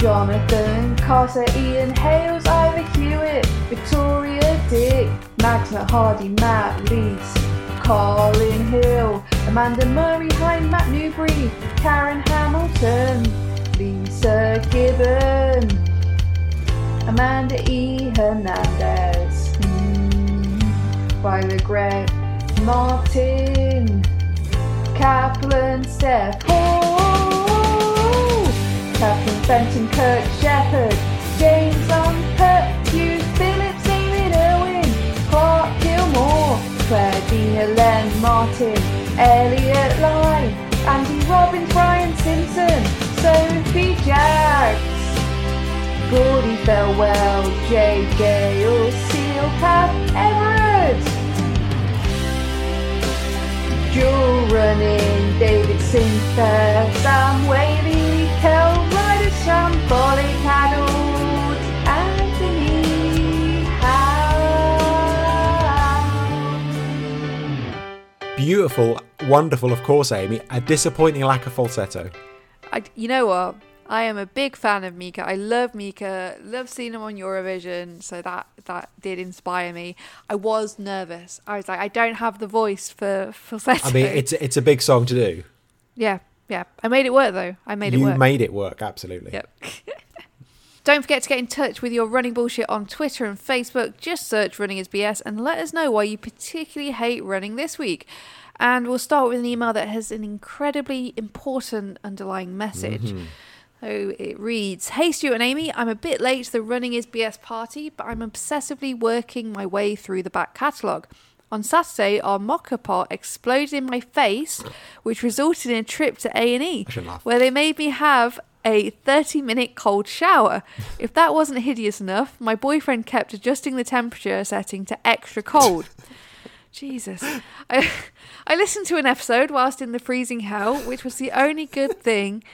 Jonathan Carter, Ian Hales, Ira Hewitt, Victoria Dick, Magna Hardy, Matt Lees, Colin Hill, Amanda Murray, Hi, Matt Newbury, Karen Hamilton, Lisa Gibbon, Amanda E. Hernandez, mm, Violet Gregg, Martin, Kaplan, Steph Hall, Captain Benton, Kurt Shepherd, James Unpert, Hugh Gilmore, Claire Dina, Len Martin, Elliot Lai, Andy Robbins, Brian Simpson, Sophie Jacks, Gordy Farewell, J. Gale, Seal Pat Everett. Jewel running, David Sinclair, Beautiful, wonderful, of course, Amy. A disappointing lack of falsetto. I, you know what? I am a big fan of Mika. I love Mika. Love seeing him on Eurovision. So that that did inspire me. I was nervous. I was like, I don't have the voice for falsetto. I mean, it's it's a big song to do. yeah, yeah. I made it work though. I made it you work. made it work, absolutely. Yep. Don't forget to get in touch with your running bullshit on Twitter and Facebook. Just search Running is BS and let us know why you particularly hate running this week. And we'll start with an email that has an incredibly important underlying message. Mm-hmm. So it reads Hey Stuart and Amy, I'm a bit late to the Running is BS party, but I'm obsessively working my way through the back catalogue. On Saturday, our mocha pot exploded in my face, which resulted in a trip to A&E, I shouldn't laugh. where they made me have a 30 minute cold shower. If that wasn't hideous enough, my boyfriend kept adjusting the temperature setting to extra cold. Jesus. I, I listened to an episode whilst in the freezing hell, which was the only good thing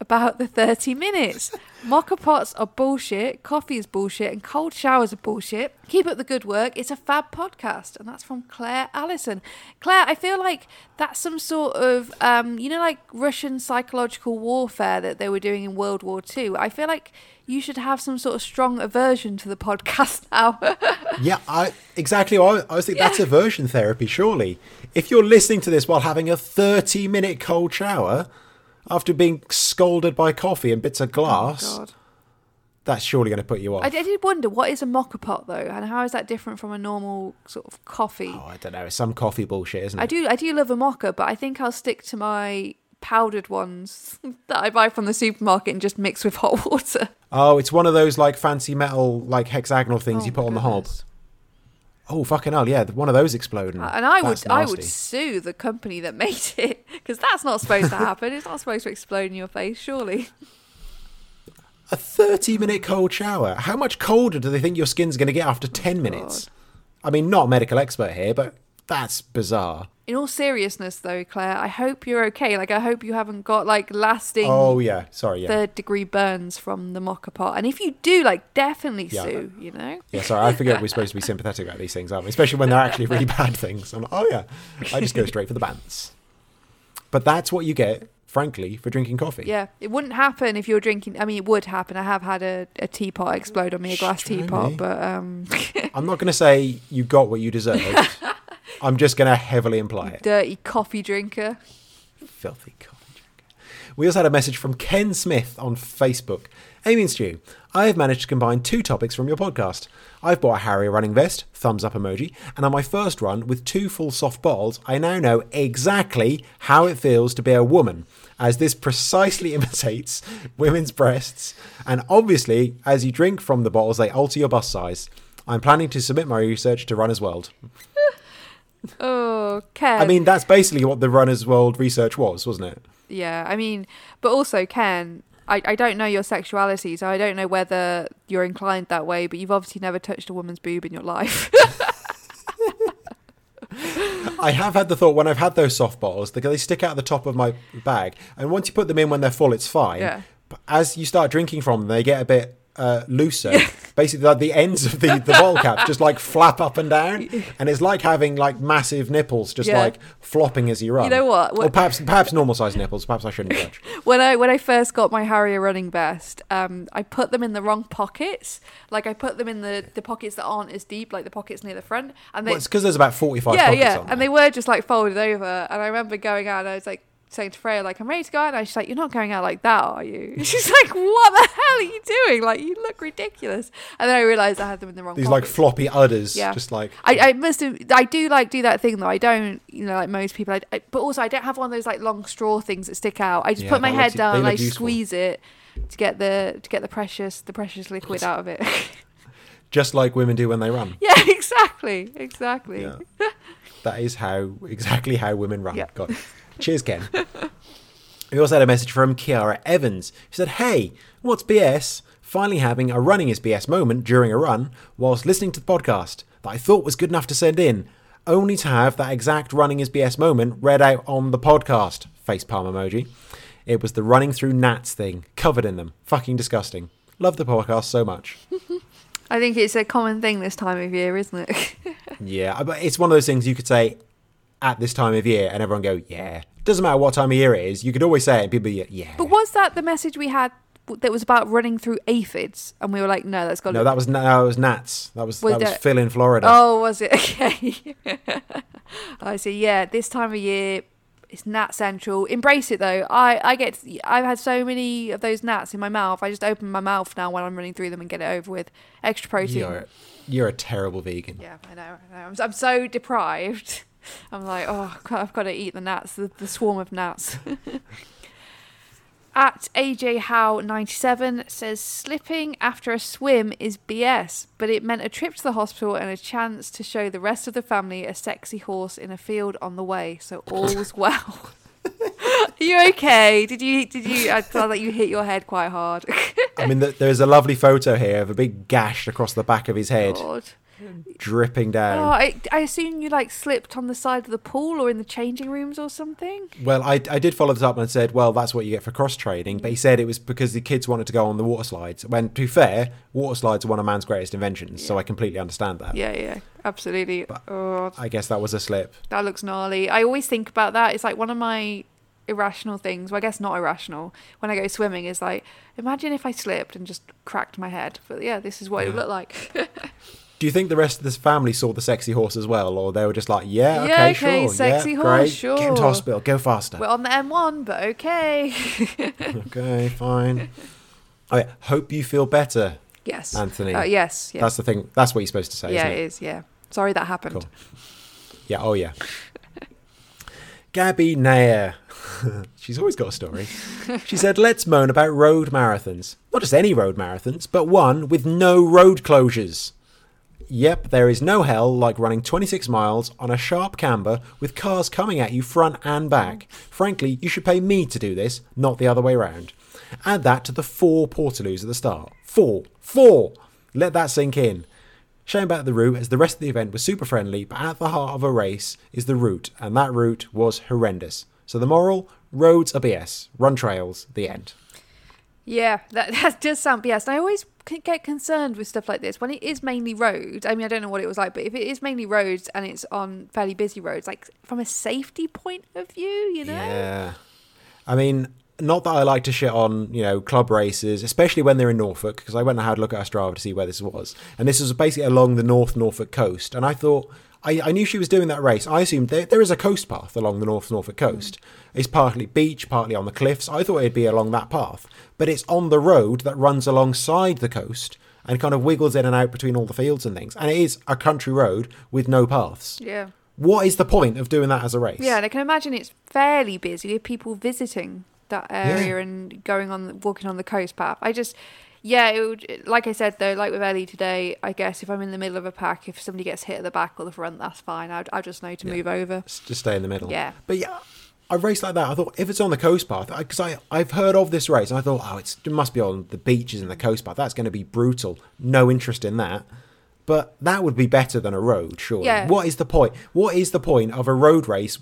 about the 30 minutes. Mocha pots are bullshit, coffee is bullshit, and cold showers are bullshit. Keep up the good work. It's a fab podcast. And that's from Claire Allison. Claire, I feel like that's some sort of, um, you know, like Russian psychological warfare that they were doing in World War II. I feel like you should have some sort of strong aversion to the podcast now. Yeah, I exactly. I, I was thinking that's aversion therapy. Surely, if you're listening to this while having a 30 minute cold shower after being scalded by coffee and bits of oh, glass, Oh, that's surely going to put you off. I, I did wonder what is a mocha pot though, and how is that different from a normal sort of coffee? oh, I don't know. It's some coffee bullshit, isn't it? I do, I do love a mocha, but I think I'll stick to my powdered ones that I buy from the supermarket and just mix with hot water. Oh, it's one of those like fancy metal, like hexagonal things Oh you put on the hob. Oh, fucking hell, yeah, one of those exploding. And I would, That's I would sue the company that made it because that's not supposed to happen. It's not supposed to explode in your face, surely. A 30 minute cold shower. How much colder do they think your skin's going to get after Oh, 10 minutes? I mean, not a medical expert here, but that's bizarre. In all seriousness, though, Claire, I hope you're okay. Like, I hope you haven't got like lasting Oh, yeah, sorry, yeah. third degree burns from the mocha pot. And if you do, like, definitely Yeah. sue. You know. Yeah, sorry, I forget we're supposed to be sympathetic about these things, aren't we? Especially when they're actually really bad things. I'm like, oh yeah, I just go straight for the bants. But that's what you get, frankly, for drinking coffee. Yeah, it wouldn't happen if you were drinking. I mean, it would happen. I have had a, a teapot explode on me, a glass teapot, but um, I'm not going to say you got what you deserved. I'm just going to heavily imply it. dirty coffee drinker. Filthy coffee drinker. We also had a message from Ken Smith on Facebook. Amy and Stu, I have managed to combine two topics from your podcast. I've bought a Harrier running vest, thumbs up emoji, and on my first run with two full soft bottles, I now know exactly how it feels to be a woman, as this precisely imitates women's breasts. And obviously, as you drink from the bottles, they alter your bust size. I'm planning to submit my research to Runner's World. Oh, Ken. I mean, that's basically what the Runner's World research was, wasn't it? yeah. I mean, but also Ken. I, I don't know your sexuality, so I don't know whether you're inclined that way. But you've obviously never touched a woman's boob in your life. I have had the thought when I've had those soft bottles, they, they stick out the top of my bag, and once you put them in when they're full, it's fine. Yeah. But as you start drinking from them, they get a bit uh, looser. Basically, like the ends of the, the bottle cap just like flap up and down, and it's like having like massive nipples just Yeah. like flopping as you run. You know what? Or perhaps perhaps normal sized nipples. Perhaps I shouldn't judge. when I when I first got my Harrier running vest, um, I put them in the wrong pockets. Like I put them in the, the pockets that aren't as deep, like the pockets near the front, and they Well, it's because there's about forty five yeah pockets yeah, on and there. they were just like folded over. And I remember going out, and I was like saying to Freya, like I'm ready to go out. And she's like, "You're not going out like that, are you?" She's like, "What the hell are you doing? Like you look ridiculous." And then I realised I had them in the wrong. These like floppy udders, Yeah. just like I, I must have. I do like do that thing though. I don't, you know, like most people. I, I- but also, I don't have one of those like long straw things that stick out. I just Yeah, put my head looks- down and I useful. squeeze it to get the to get the precious the precious liquid out of it. just like women do when they run. yeah, exactly, exactly. Yeah. that is how exactly how women run. Yeah. Got it. Cheers, Ken. we also had a message from Kiara Evans. She said, Hey, what's BS? Finally having a running is BS moment during a run whilst listening to the podcast that I thought was good enough to send in, only to have that exact running is BS moment read out on the podcast. Facepalm emoji. It was the running through gnats thing, covered in them. Fucking disgusting. Love the podcast so much. I think it's a common thing this time of year, isn't it? Yeah, but it's one of those things you could say at this time of year and everyone go, yeah. Doesn't matter what time of year it is. You could always say it and people be, yeah. but was that the message we had that was about running through aphids, and we were like, no, that's got. No, that was no, that was gnats. That was Was that was Phil in Florida. Oh, was it? Okay. I see. Yeah, this time of year, it's gnat central. Embrace it though. I I get. I've had so many of those gnats in my mouth. I just open my mouth now when I'm running through them and get it over with. Extra protein. you're you're a terrible vegan. Yeah, I know. I know. I'm, I'm so deprived. I'm like, oh, God, I've got to eat the gnats, the, the swarm of gnats. At AJ Howe 97 says slipping after a swim is BS, but it meant a trip to the hospital and a chance to show the rest of the family a sexy horse in a field on the way. So all's well. Are you okay? Did you? Did you? I thought that you hit your head quite hard. I mean, there's a lovely photo here of a big gash across the back of his head, God. Dripping Oh, down. I, I assume you like slipped on the side of the pool or in the changing rooms or something. Well, I, I did follow this up and said, well, that's what you get for cross training. But he said it was because the kids wanted to go on the water slides. When, to be fair, water slides are one of man's greatest inventions, so I completely understand that. Yeah, yeah, absolutely. oh, I guess that was a slip. that looks gnarly. I always think about that. It's like one of my irrational things. Well, I guess not irrational. When I go swimming, is like, imagine if I slipped and just cracked my head. But yeah, this is what it would look like. Do you think the rest of this family saw the sexy horse as well, or they were just like, yeah, okay, Yeah, okay, sure, sexy yeah, horse, great. sure. get into hospital, go faster. We're on the M1, but okay. okay, fine. I yeah. Hope you feel better. yes, Anthony. Uh, yes, yes. That's the thing. That's what you're supposed to say. yeah, isn't it is. Yeah. Sorry that happened. Cool. Yeah, oh yeah. Gabby Nair. She's always got a story. She said, Let's moan about road marathons. Not just any road marathons, but one with no road closures. Yep, there is no hell like running 26 miles on a sharp camber with cars coming at you front and back. Frankly, you should pay me to do this, not the other way round. Add that to the four Portaloos at the start. Four. Four! Let that sink in. Shame about the route, as the rest of the event was super friendly, but at the heart of a race is the route, and that route was horrendous. So the moral: roads are BS. Run trails. The end. Yeah, that, that does sound BS. I always get concerned with stuff like this when it is mainly road. I mean, I don't know what it was like, but if it is mainly roads and it's on fairly busy roads, like from a safety point of view, you know? Yeah. I mean, not that I like to shit on, you know, club races, especially when they're in Norfolk, because I went and had a look at our Strava to see where this was. And this was basically along the North Norfolk coast. And I thought, I, I knew she was doing that race. I assumed there, there is a coast path along the North Norfolk coast. Hmm. It's partly beach, partly on the cliffs. I thought it'd be along that path. But it's on the road that runs alongside the coast and kind of wiggles in and out between all the fields and things. And it is a country road with no paths. Yeah. What is the point of doing that as a race? Yeah, and I can imagine it's fairly busy with people visiting that area Yeah. and going on, walking on the coast path. I just, yeah, it would, like I said though, like with Ellie today, I guess if I'm in the middle of a pack, if somebody gets hit at the back or the front, that's fine. I'd, I'll just know to move over. Just stay in the middle. Yeah. But yeah, I raced like that, I thought if it's on the coast path, because I, I've heard of this race, and I thought, oh, it's, it must be on the beaches and the coast path. That's going to be brutal. No interest in that. But that would be better than a road, surely. Yeah. What is the point? What is the point of a road race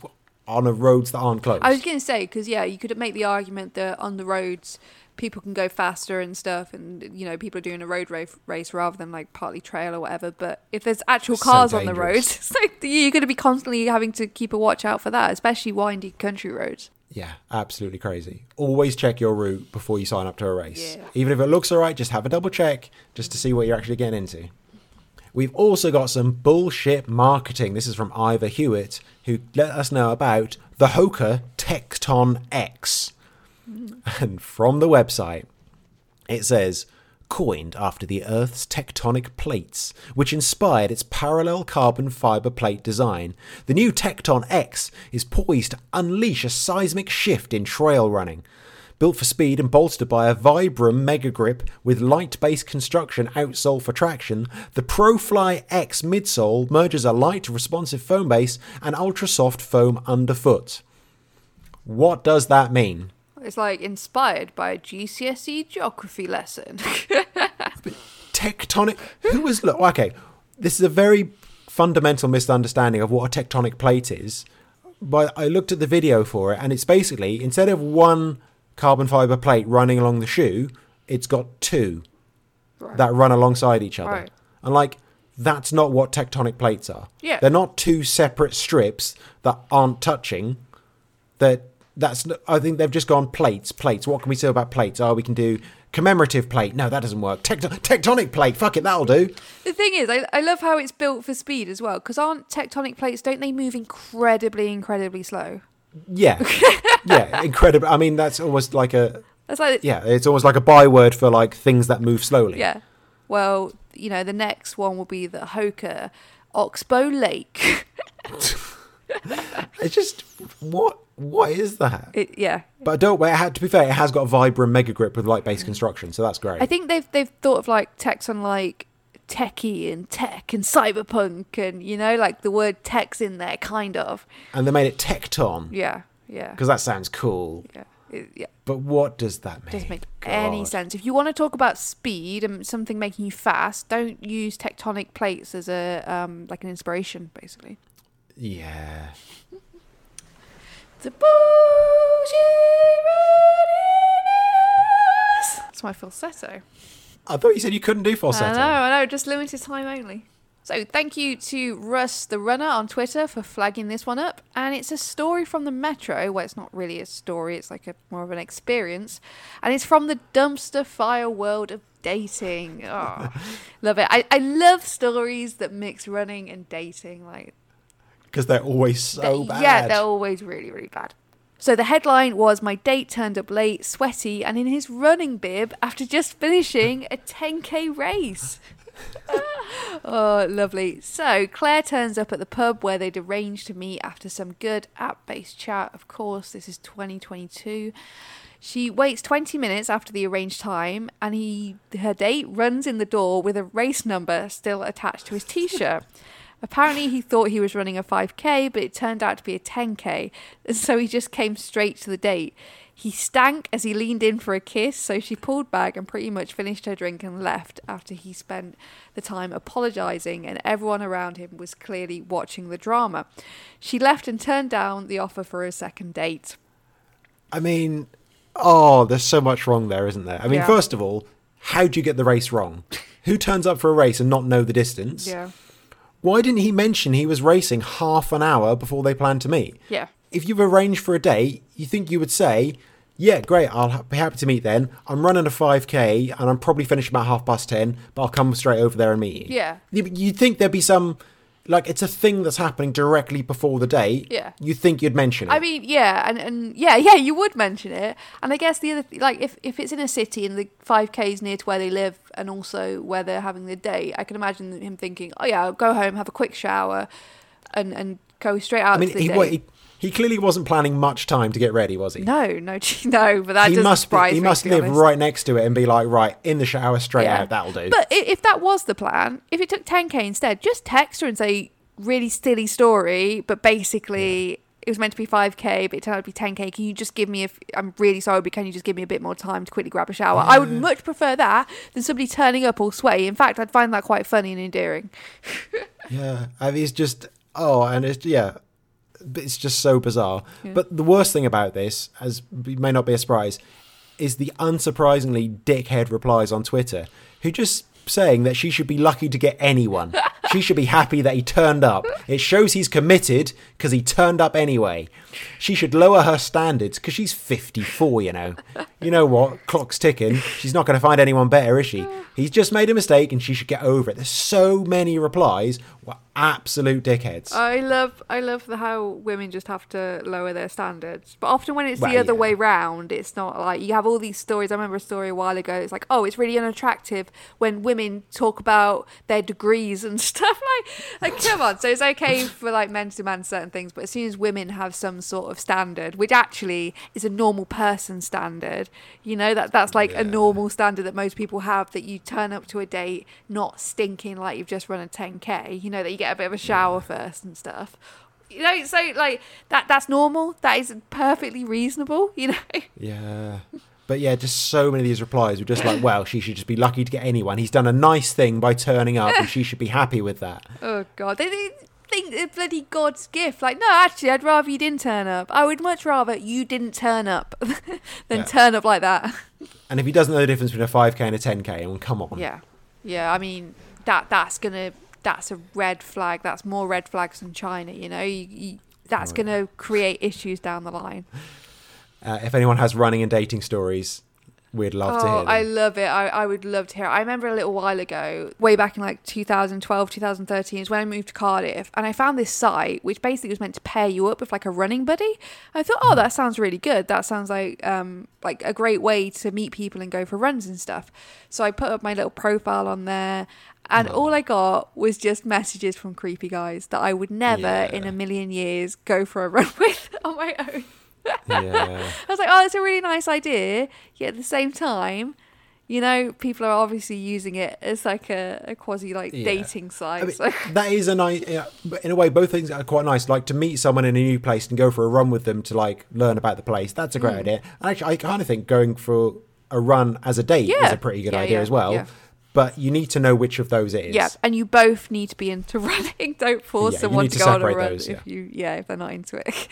on a roads that aren't closed? I was going to say because yeah, you could make the argument that on the roads people can go faster and stuff, and you know people are doing a road race, rather than like partly trail or whatever. But if there's actual So cars on the roads, it's like you're going to be constantly having to keep a watch out for that, especially windy country roads. Yeah, absolutely crazy. Always check your route before you sign up to a race. Yeah. Even if it looks all right, just have a double check just to see what you're actually getting into. We've also got some bullshit marketing. This is from Ivor Hewitt, who let us know about the Hoka Tecton X. And from the website, it says, coined after the Earth's tectonic plates, which inspired its parallel carbon fiber plate design, the new Tecton X is poised to unleash a seismic shift in trail running. Built for speed and bolstered by a Vibram Mega Grip with light based construction outsole for traction, the ProFly X midsole merges a light, responsive foam base and ultra soft foam underfoot. What does that mean? It's like inspired by a GCSE geography lesson. tectonic who was look okay this is a very fundamental misunderstanding of what a tectonic plate is but i looked at the video for it and it's basically instead of one carbon fiber plate running along the shoe it's got two Right. that run alongside each other Right. and like that's not what tectonic plates are Yeah. they're not two separate strips that aren't touching that that's I think they've just gone plates, plates. What can we say about plates? Oh, we can do Commemorative plate. No, that doesn't work. Tect- tectonic plate. Fuck it, that'll do. The thing is, I, I love how it's built for speed as well. Because aren't tectonic plates? Don't they move incredibly, incredibly slow? Yeah. yeah, incredible. I mean, that's almost like a That's like yeah, it's almost like a byword for like things that move slowly. Yeah. Well, you know, the next one will be the Hoka Oxbow Lake. It's just what what is that? it, yeah. But don't wait. It had, to be fair, it has got a Vibram Mega Grip with Litebase construction, so that's great. I think they've they've thought of like text on like techie and tech and cyberpunk and you know like the word tech's in there kind of. and they made it Tecton Yeah. Yeah. because that sounds cool. Yeah. It, yeah. But what does that mean? Doesn't make any sense. If you want to talk about speed and something making you fast, don't use tectonic plates as a um like an inspiration, basically. Yeah. The bullshit runniness. That's my falsetto. I thought you said you couldn't do falsetto. I know, I know, just limited time only. So thank you to Russ the Runner on Twitter for flagging this one up. And it's a story from the Metro. Well, it's not really a story, it's like a more of an experience. And it's from the dumpster fire world of dating. Oh, love it. I, I love stories that mix running and dating. Like Because they're always so they- bad. Yeah, they're always really, really bad. So the headline was My date turned up late, sweaty, and in his running bib after just finishing a 10k race. oh, lovely. So Claire turns up at the pub where they'd arranged to meet after some good app based chat. Of course, this is 2022. She waits 20 minutes after the arranged time, and he, her date, runs in the door with a race number still attached to his t shirt. Apparently, he thought he was running a 5k, but it turned out to be a 10k, and so he just came straight to the date. He stank as he leaned in for a kiss, so she pulled back and pretty much finished her drink and left after he spent the time apologising, and everyone around him was clearly watching the drama. She left and turned down the offer for a second date. I mean, oh, there's so much wrong there, isn't there? I mean, Yeah. first of all, how do you get the race wrong? Who turns up for a race and not know the distance? Yeah. Why didn't he mention he was racing half an hour before they planned to meet? Yeah. If you've arranged for a date, you think you would say, yeah, great, I'll be happy to meet then. I'm running a 5k and I'm probably finishing about half past 10, but I'll come straight over there and meet you. Yeah. You- You'd think there'd be some, like, it's a thing that's happening directly before the date. Yeah. You'd think you'd mention it. I mean, yeah, and, and yeah, yeah, you would mention it. And I guess the other, th- like, if, if it's in a city and the 5K is near to where they live and also where they're having the date, I can imagine him thinking, oh, yeah, I'll go home, have a quick shower, and, and go straight out I mean, to the he, wa- he, he clearly wasn't planning much time to get ready, was he? no, no, no, but that he must be, he me, must live honest. right next to it and be like, right, in the shower, straight Yeah. out, that'll do. But if that was the plan, if it took 10k instead, just text her and say, really silly story, but basically it was meant to be 5k, but it turned out to be 10k. Can you just give me if i'm really sorry, but can you just give me a bit more time to quickly grab a shower? I would much prefer that than somebody turning up all sweaty. In fact, I'd find that quite funny and endearing. Yeah, I mean, it's just oh, and it's yeah, it's just so bizarre. But the worst thing about this, as may not be a surprise, is the unsurprisingly dickhead replies on Twitter, who just saying that she should be lucky to get anyone. she should be happy that he turned up. It shows he's committed because he turned up anyway. She should lower her standards because she's 54, you know. You know what? Clock's ticking. She's not going to find anyone better, is she? He's just made a mistake and she should get over it. There's so many replies were absolute dickheads. I love I love the how women just have to lower their standards. But often when it's the other yeah. way round, it's not like you have all these stories. I remember a story a while ago. It's like, oh, it's really unattractive when women talk about their degrees and stuff like like come on. So it's okay for like men to demand certain things, but as soon as women have some sort of standard, which actually is a normal person standard, you know, that that's like a normal standard that most people have that you turn up to a date not stinking like you've just run a 10k, you know, that you get a bit of a shower first and stuff. You know, so like that that's normal. That is perfectly reasonable, you know. Yeah. But yeah, just so many of these replies were just like, well, she should just be lucky to get anyone. He's done a nice thing by turning up and she should be happy with that. Oh god. They, they think they're bloody God's gift. Like, no, actually I'd rather you didn't turn up. I would much rather you didn't turn up than Yeah. turn up like that. And if he doesn't know the difference between a 5k and a 10k, I mean, come on. Yeah, yeah. I mean that that's gonna that's a red flag. That's more red flags than China. You know, you, you, that's Oh, gonna create issues down the line. Uh, if anyone has running and dating stories, We'd love to hear Oh, them. I love it. I, I would love to hear it. I remember a little while ago, way back in like 2012, 2013, is when I moved to Cardiff and I found this site which basically was meant to pair you up with like a running buddy. I thought, Hmm. oh, that sounds really good. That sounds like um like a great way to meet people and go for runs and stuff. So I put up my little profile on there and all I got was just messages from creepy guys that I would never Yeah. in a million years go for a run with on my own. Yeah. I was like, oh, it's a really nice idea. Yet at the same time, you know, people are obviously using it as like a, a quasi like Yeah. dating site. I mean, so. that is a nice, yeah, in a way, both things are quite nice. Like to meet someone in a new place and go for a run with them to like learn about the place. That's a Mm. great idea. And actually, I kind of think going for a run as a date is a pretty good Yeah, idea yeah, as well. yeah. But you need to know which of those it is. Yeah, and you both need to be into running. Don't force Yeah, someone to to go on a run those, if yeah. you yeah if they're not into it.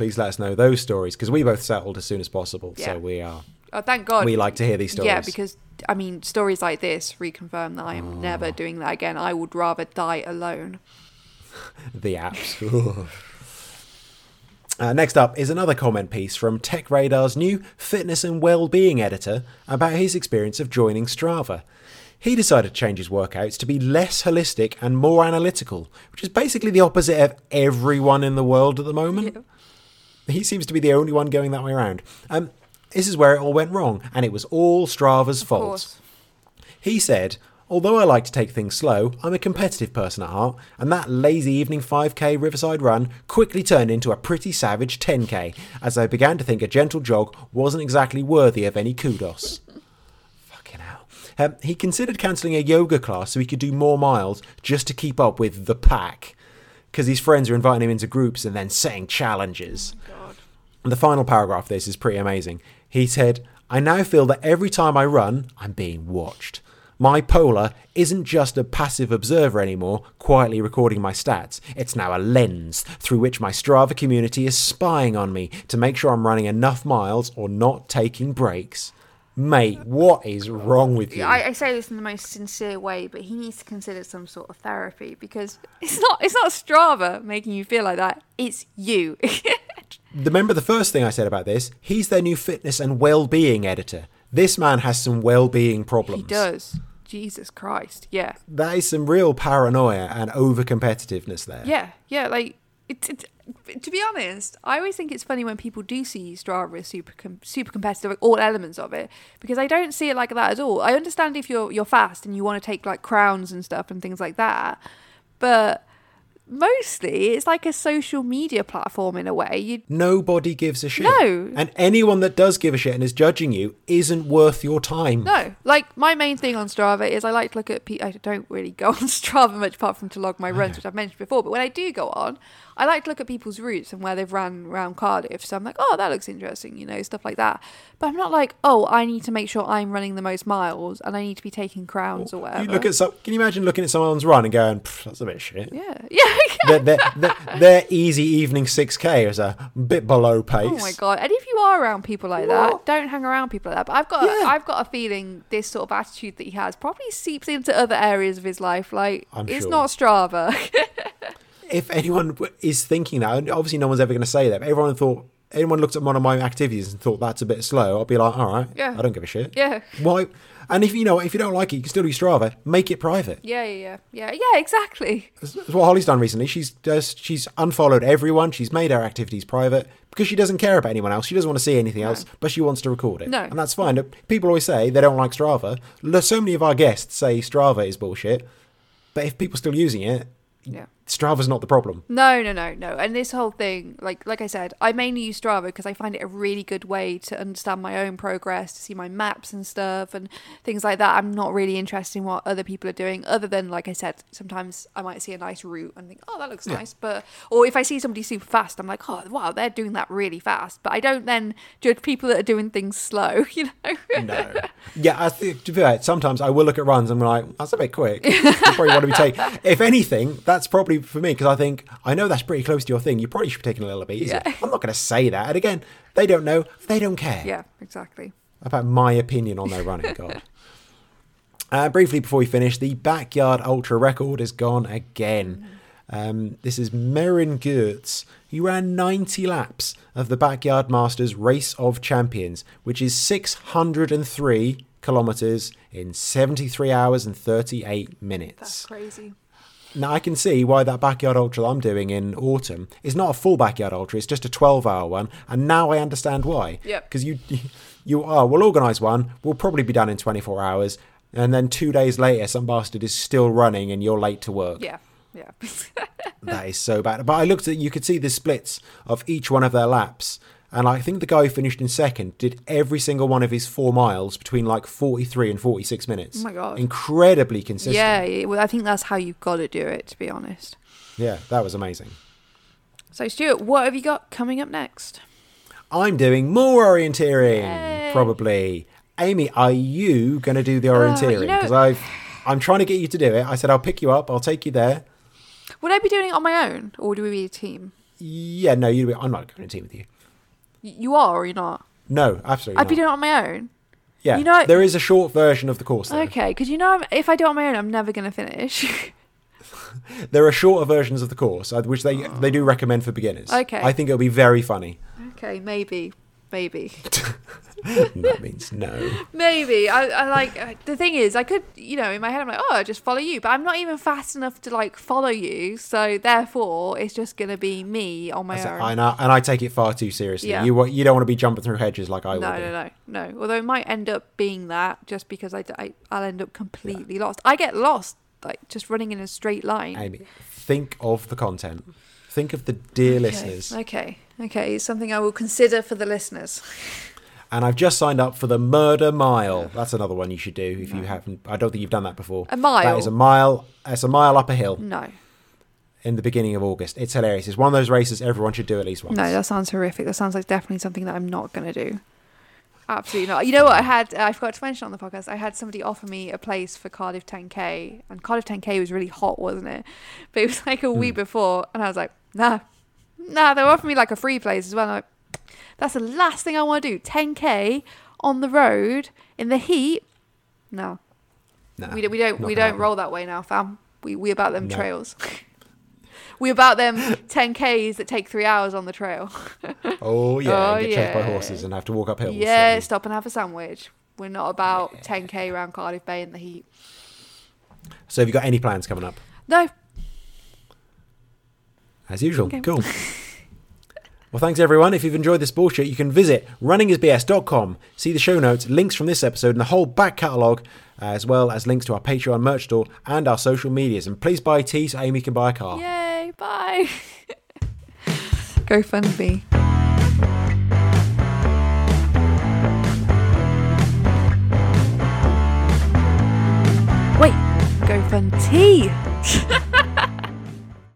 Please let us know those stories because we both settled as soon as possible. Yeah. So we are. oh, thank God. We like to hear these stories. Yeah, because I mean, stories like this reconfirm that I am Oh. never doing that again. I would rather die alone. the apps. Uh, next up is another comment piece from Tech Radar's new fitness and well-being editor about his experience of joining Strava. He decided to change his workouts to be less holistic and more analytical, which is basically the opposite of everyone in the world at the moment. He seems to be the only one going that way around. Um, this is where it all went wrong, and it was all Strava's Of fault. course. He said, Although I like to take things slow, I'm a competitive person at heart, and that lazy evening 5k Riverside run quickly turned into a pretty savage 10k, as I began to think a gentle jog wasn't exactly worthy of any kudos. Fucking hell. Um, he considered cancelling a yoga class so he could do more miles just to keep up with the pack, because his friends are inviting him into groups and then setting challenges. God. The final paragraph of this is pretty amazing. He said, I now feel that every time I run, I'm being watched. My polar isn't just a passive observer anymore, quietly recording my stats. It's now a lens through which my Strava community is spying on me to make sure I'm running enough miles or not taking breaks. Mate, what is wrong with you? I, I say this in the most sincere way, but he needs to consider some sort of therapy because it's not it's not Strava making you feel like that. It's you. Remember the first thing I said about this? He's their new fitness and well-being editor. This man has some well-being problems. he does. Jesus Christ. Yeah. That is some real paranoia and over-competitiveness there. Yeah. Yeah. Like it's. it's to be honest, I always think it's funny when people do see Strava as super com- super competitive, like all elements of it, because I don't see it like that at all. I understand if you're you're fast and you want to take like crowns and stuff and things like that, but mostly it's like a social media platform in a way. You Nobody gives a shit. No. And anyone that does give a shit and is judging you isn't worth your time. No, like my main thing on Strava is I like to look at. Pe- I don't really go on Strava much apart from to log my runs, which I've mentioned before. But when I do go on, I like to look at people's routes and where they've ran around Cardiff. So I'm like, oh, that looks interesting, you know, stuff like that. But I'm not like, oh, I need to make sure I'm running the most miles and I need to be taking crowns or whatever. You look at some, can you imagine looking at someone's run and going, that's a bit shit. yeah, yeah. their, their, their, their easy evening 6k is a bit below pace. Oh my god! And if you are around people like that, don't hang around people like that. But I've got, Yeah. I've got a feeling this sort of attitude that he has probably seeps into other areas of his life. Like I'm it's sure. not Strava. If anyone is thinking that, and obviously no one's ever going to say that, but everyone thought, anyone looked at one of my activities and thought that's a bit slow, I'll be like, all right, Yeah. I don't give a shit. yeah. Why? And if you know, if you don't like it, you can still do Strava. Make it private. Yeah, yeah, yeah, yeah, yeah, exactly. That's that's what Holly's done recently. She's does she's unfollowed everyone. She's made her activities private because she doesn't care about anyone else. She doesn't want to see anything else, but she wants to record it. No. and that's fine. People always say they don't like Strava. So many of our guests say Strava is bullshit, but if people are still using it, Yeah. Strava's not the problem. No, no, no, no. And this whole thing, like, like I said, I mainly use Strava because I find it a really good way to understand my own progress, to see my maps and stuff, and things like that. I'm not really interested in what other people are doing, other than, like I said, sometimes I might see a nice route and think, oh, that looks Yeah. nice. But or if I see somebody super fast, I'm like, oh, wow, they're doing that really fast. But I don't then judge people that are doing things slow. You know? No. yeah, I think to be fair, sometimes I will look at runs and I'm like, that's a bit quick. You probably want to be taking. If anything, that's probably for me because I think I know that's pretty close to your thing. You probably should be taking a little bit easier. Yeah. I'm not going to say that. And again, they don't know. They don't care. yeah, exactly. about my opinion on their running. God. Uh, briefly before we finish, the backyard ultra record is gone again. Um, this is Merijn Geerts. He ran 90 laps of the Backyard Masters Race of Champions, which is 603 kilometers in 73 hours and 38 minutes. That's crazy. Now I can see why that backyard ultra I'm doing in autumn is not a full backyard ultra. It's just a 12-hour one, and now I understand why. Yep. Because you, you are. We'll organise one. We'll probably be done in 24 hours, and then two days later, some bastard is still running, and you're late to work. Yeah. Yeah. That is so bad. But I looked at. You could see the splits of each one of their laps, and I think the guy who finished in second did every single one of his four miles between like 43 and 46 minutes. Oh my God. Incredibly consistent. yeah. Well, I think that's how you've got to do it, to be honest. Yeah, that was amazing. So, Stuart, what have you got coming up next? I'm doing more orienteering, Yay. probably. Amy, are you going to do the orienteering? Uh, know- Because I've, I'm trying to get you to do it. I said I'll pick you up. I'll take you there. Would I be doing it on my own, or would we be a team? Yeah, no, you. I'm not going to team with you. You are, or you're not? No, absolutely not. I'd be not. doing it on my own. yeah, you know- there is a short version of the course. Though. Okay, because you know, I'm, if I do it on my own, I'm never going to finish. There are shorter versions of the course, uh, which they they do recommend for beginners. Okay. I think it'll be very funny. okay, maybe, maybe, that means no. maybe. I, I like uh, the thing is, I could, you know, in my head, I'm like, oh, I just follow you, but I'm not even fast enough to like follow you. So therefore, it's just going to be me on my So- own. I know, and I take it far too seriously. Yeah. You you don't want to be jumping through hedges like I no, will do. no, no, no. Although it might end up being that just because I, I will end up completely lost. I get lost like just running in a straight line. Amy, think of the content. Think of the dear listeners. Okay, okay, something I will consider for the listeners. And I've just signed up for the Murder Mile. That's another one you should do if you haven't. I don't think you've done that before. A mile? That is a mile. It's a mile up a hill No, in the beginning of August. It's hilarious. It's one of those races everyone should do at least once. no, that sounds horrific. That sounds like definitely something that I'm not going to do. Absolutely not. You know what? I had, uh, I forgot to mention on the podcast, I had somebody offer me a place for Cardiff 10K, and Cardiff 10K was really hot, wasn't it? But it was like a hmm. week before, and I was like, nah, nah, they were offering me like a free place as well. Like, that's the last thing I want to do. 10K on the road in the heat? No. Nah, we, don't- we don't we don't roll that way now, fam. We we about them No. trails. we about them 10Ks that take three hours on the trail. Oh yeah, Oh, and get chased by horses and have to walk up hills. Yeah, and- stop and have a sandwich. We're not about 10k around Cardiff Bay in the heat. So have you got any plans coming up? No, As usual. Okay. Cool. Well, thanks everyone. If you've enjoyed this bullshit, you can visit runningisbs.com, see the show notes, links from this episode, and the whole back catalogue, uh, as well as links to our Patreon merch store and our social medias. And please buy tea so Amy can buy a car. yay, bye. Go fund me. Wait, go fund tea.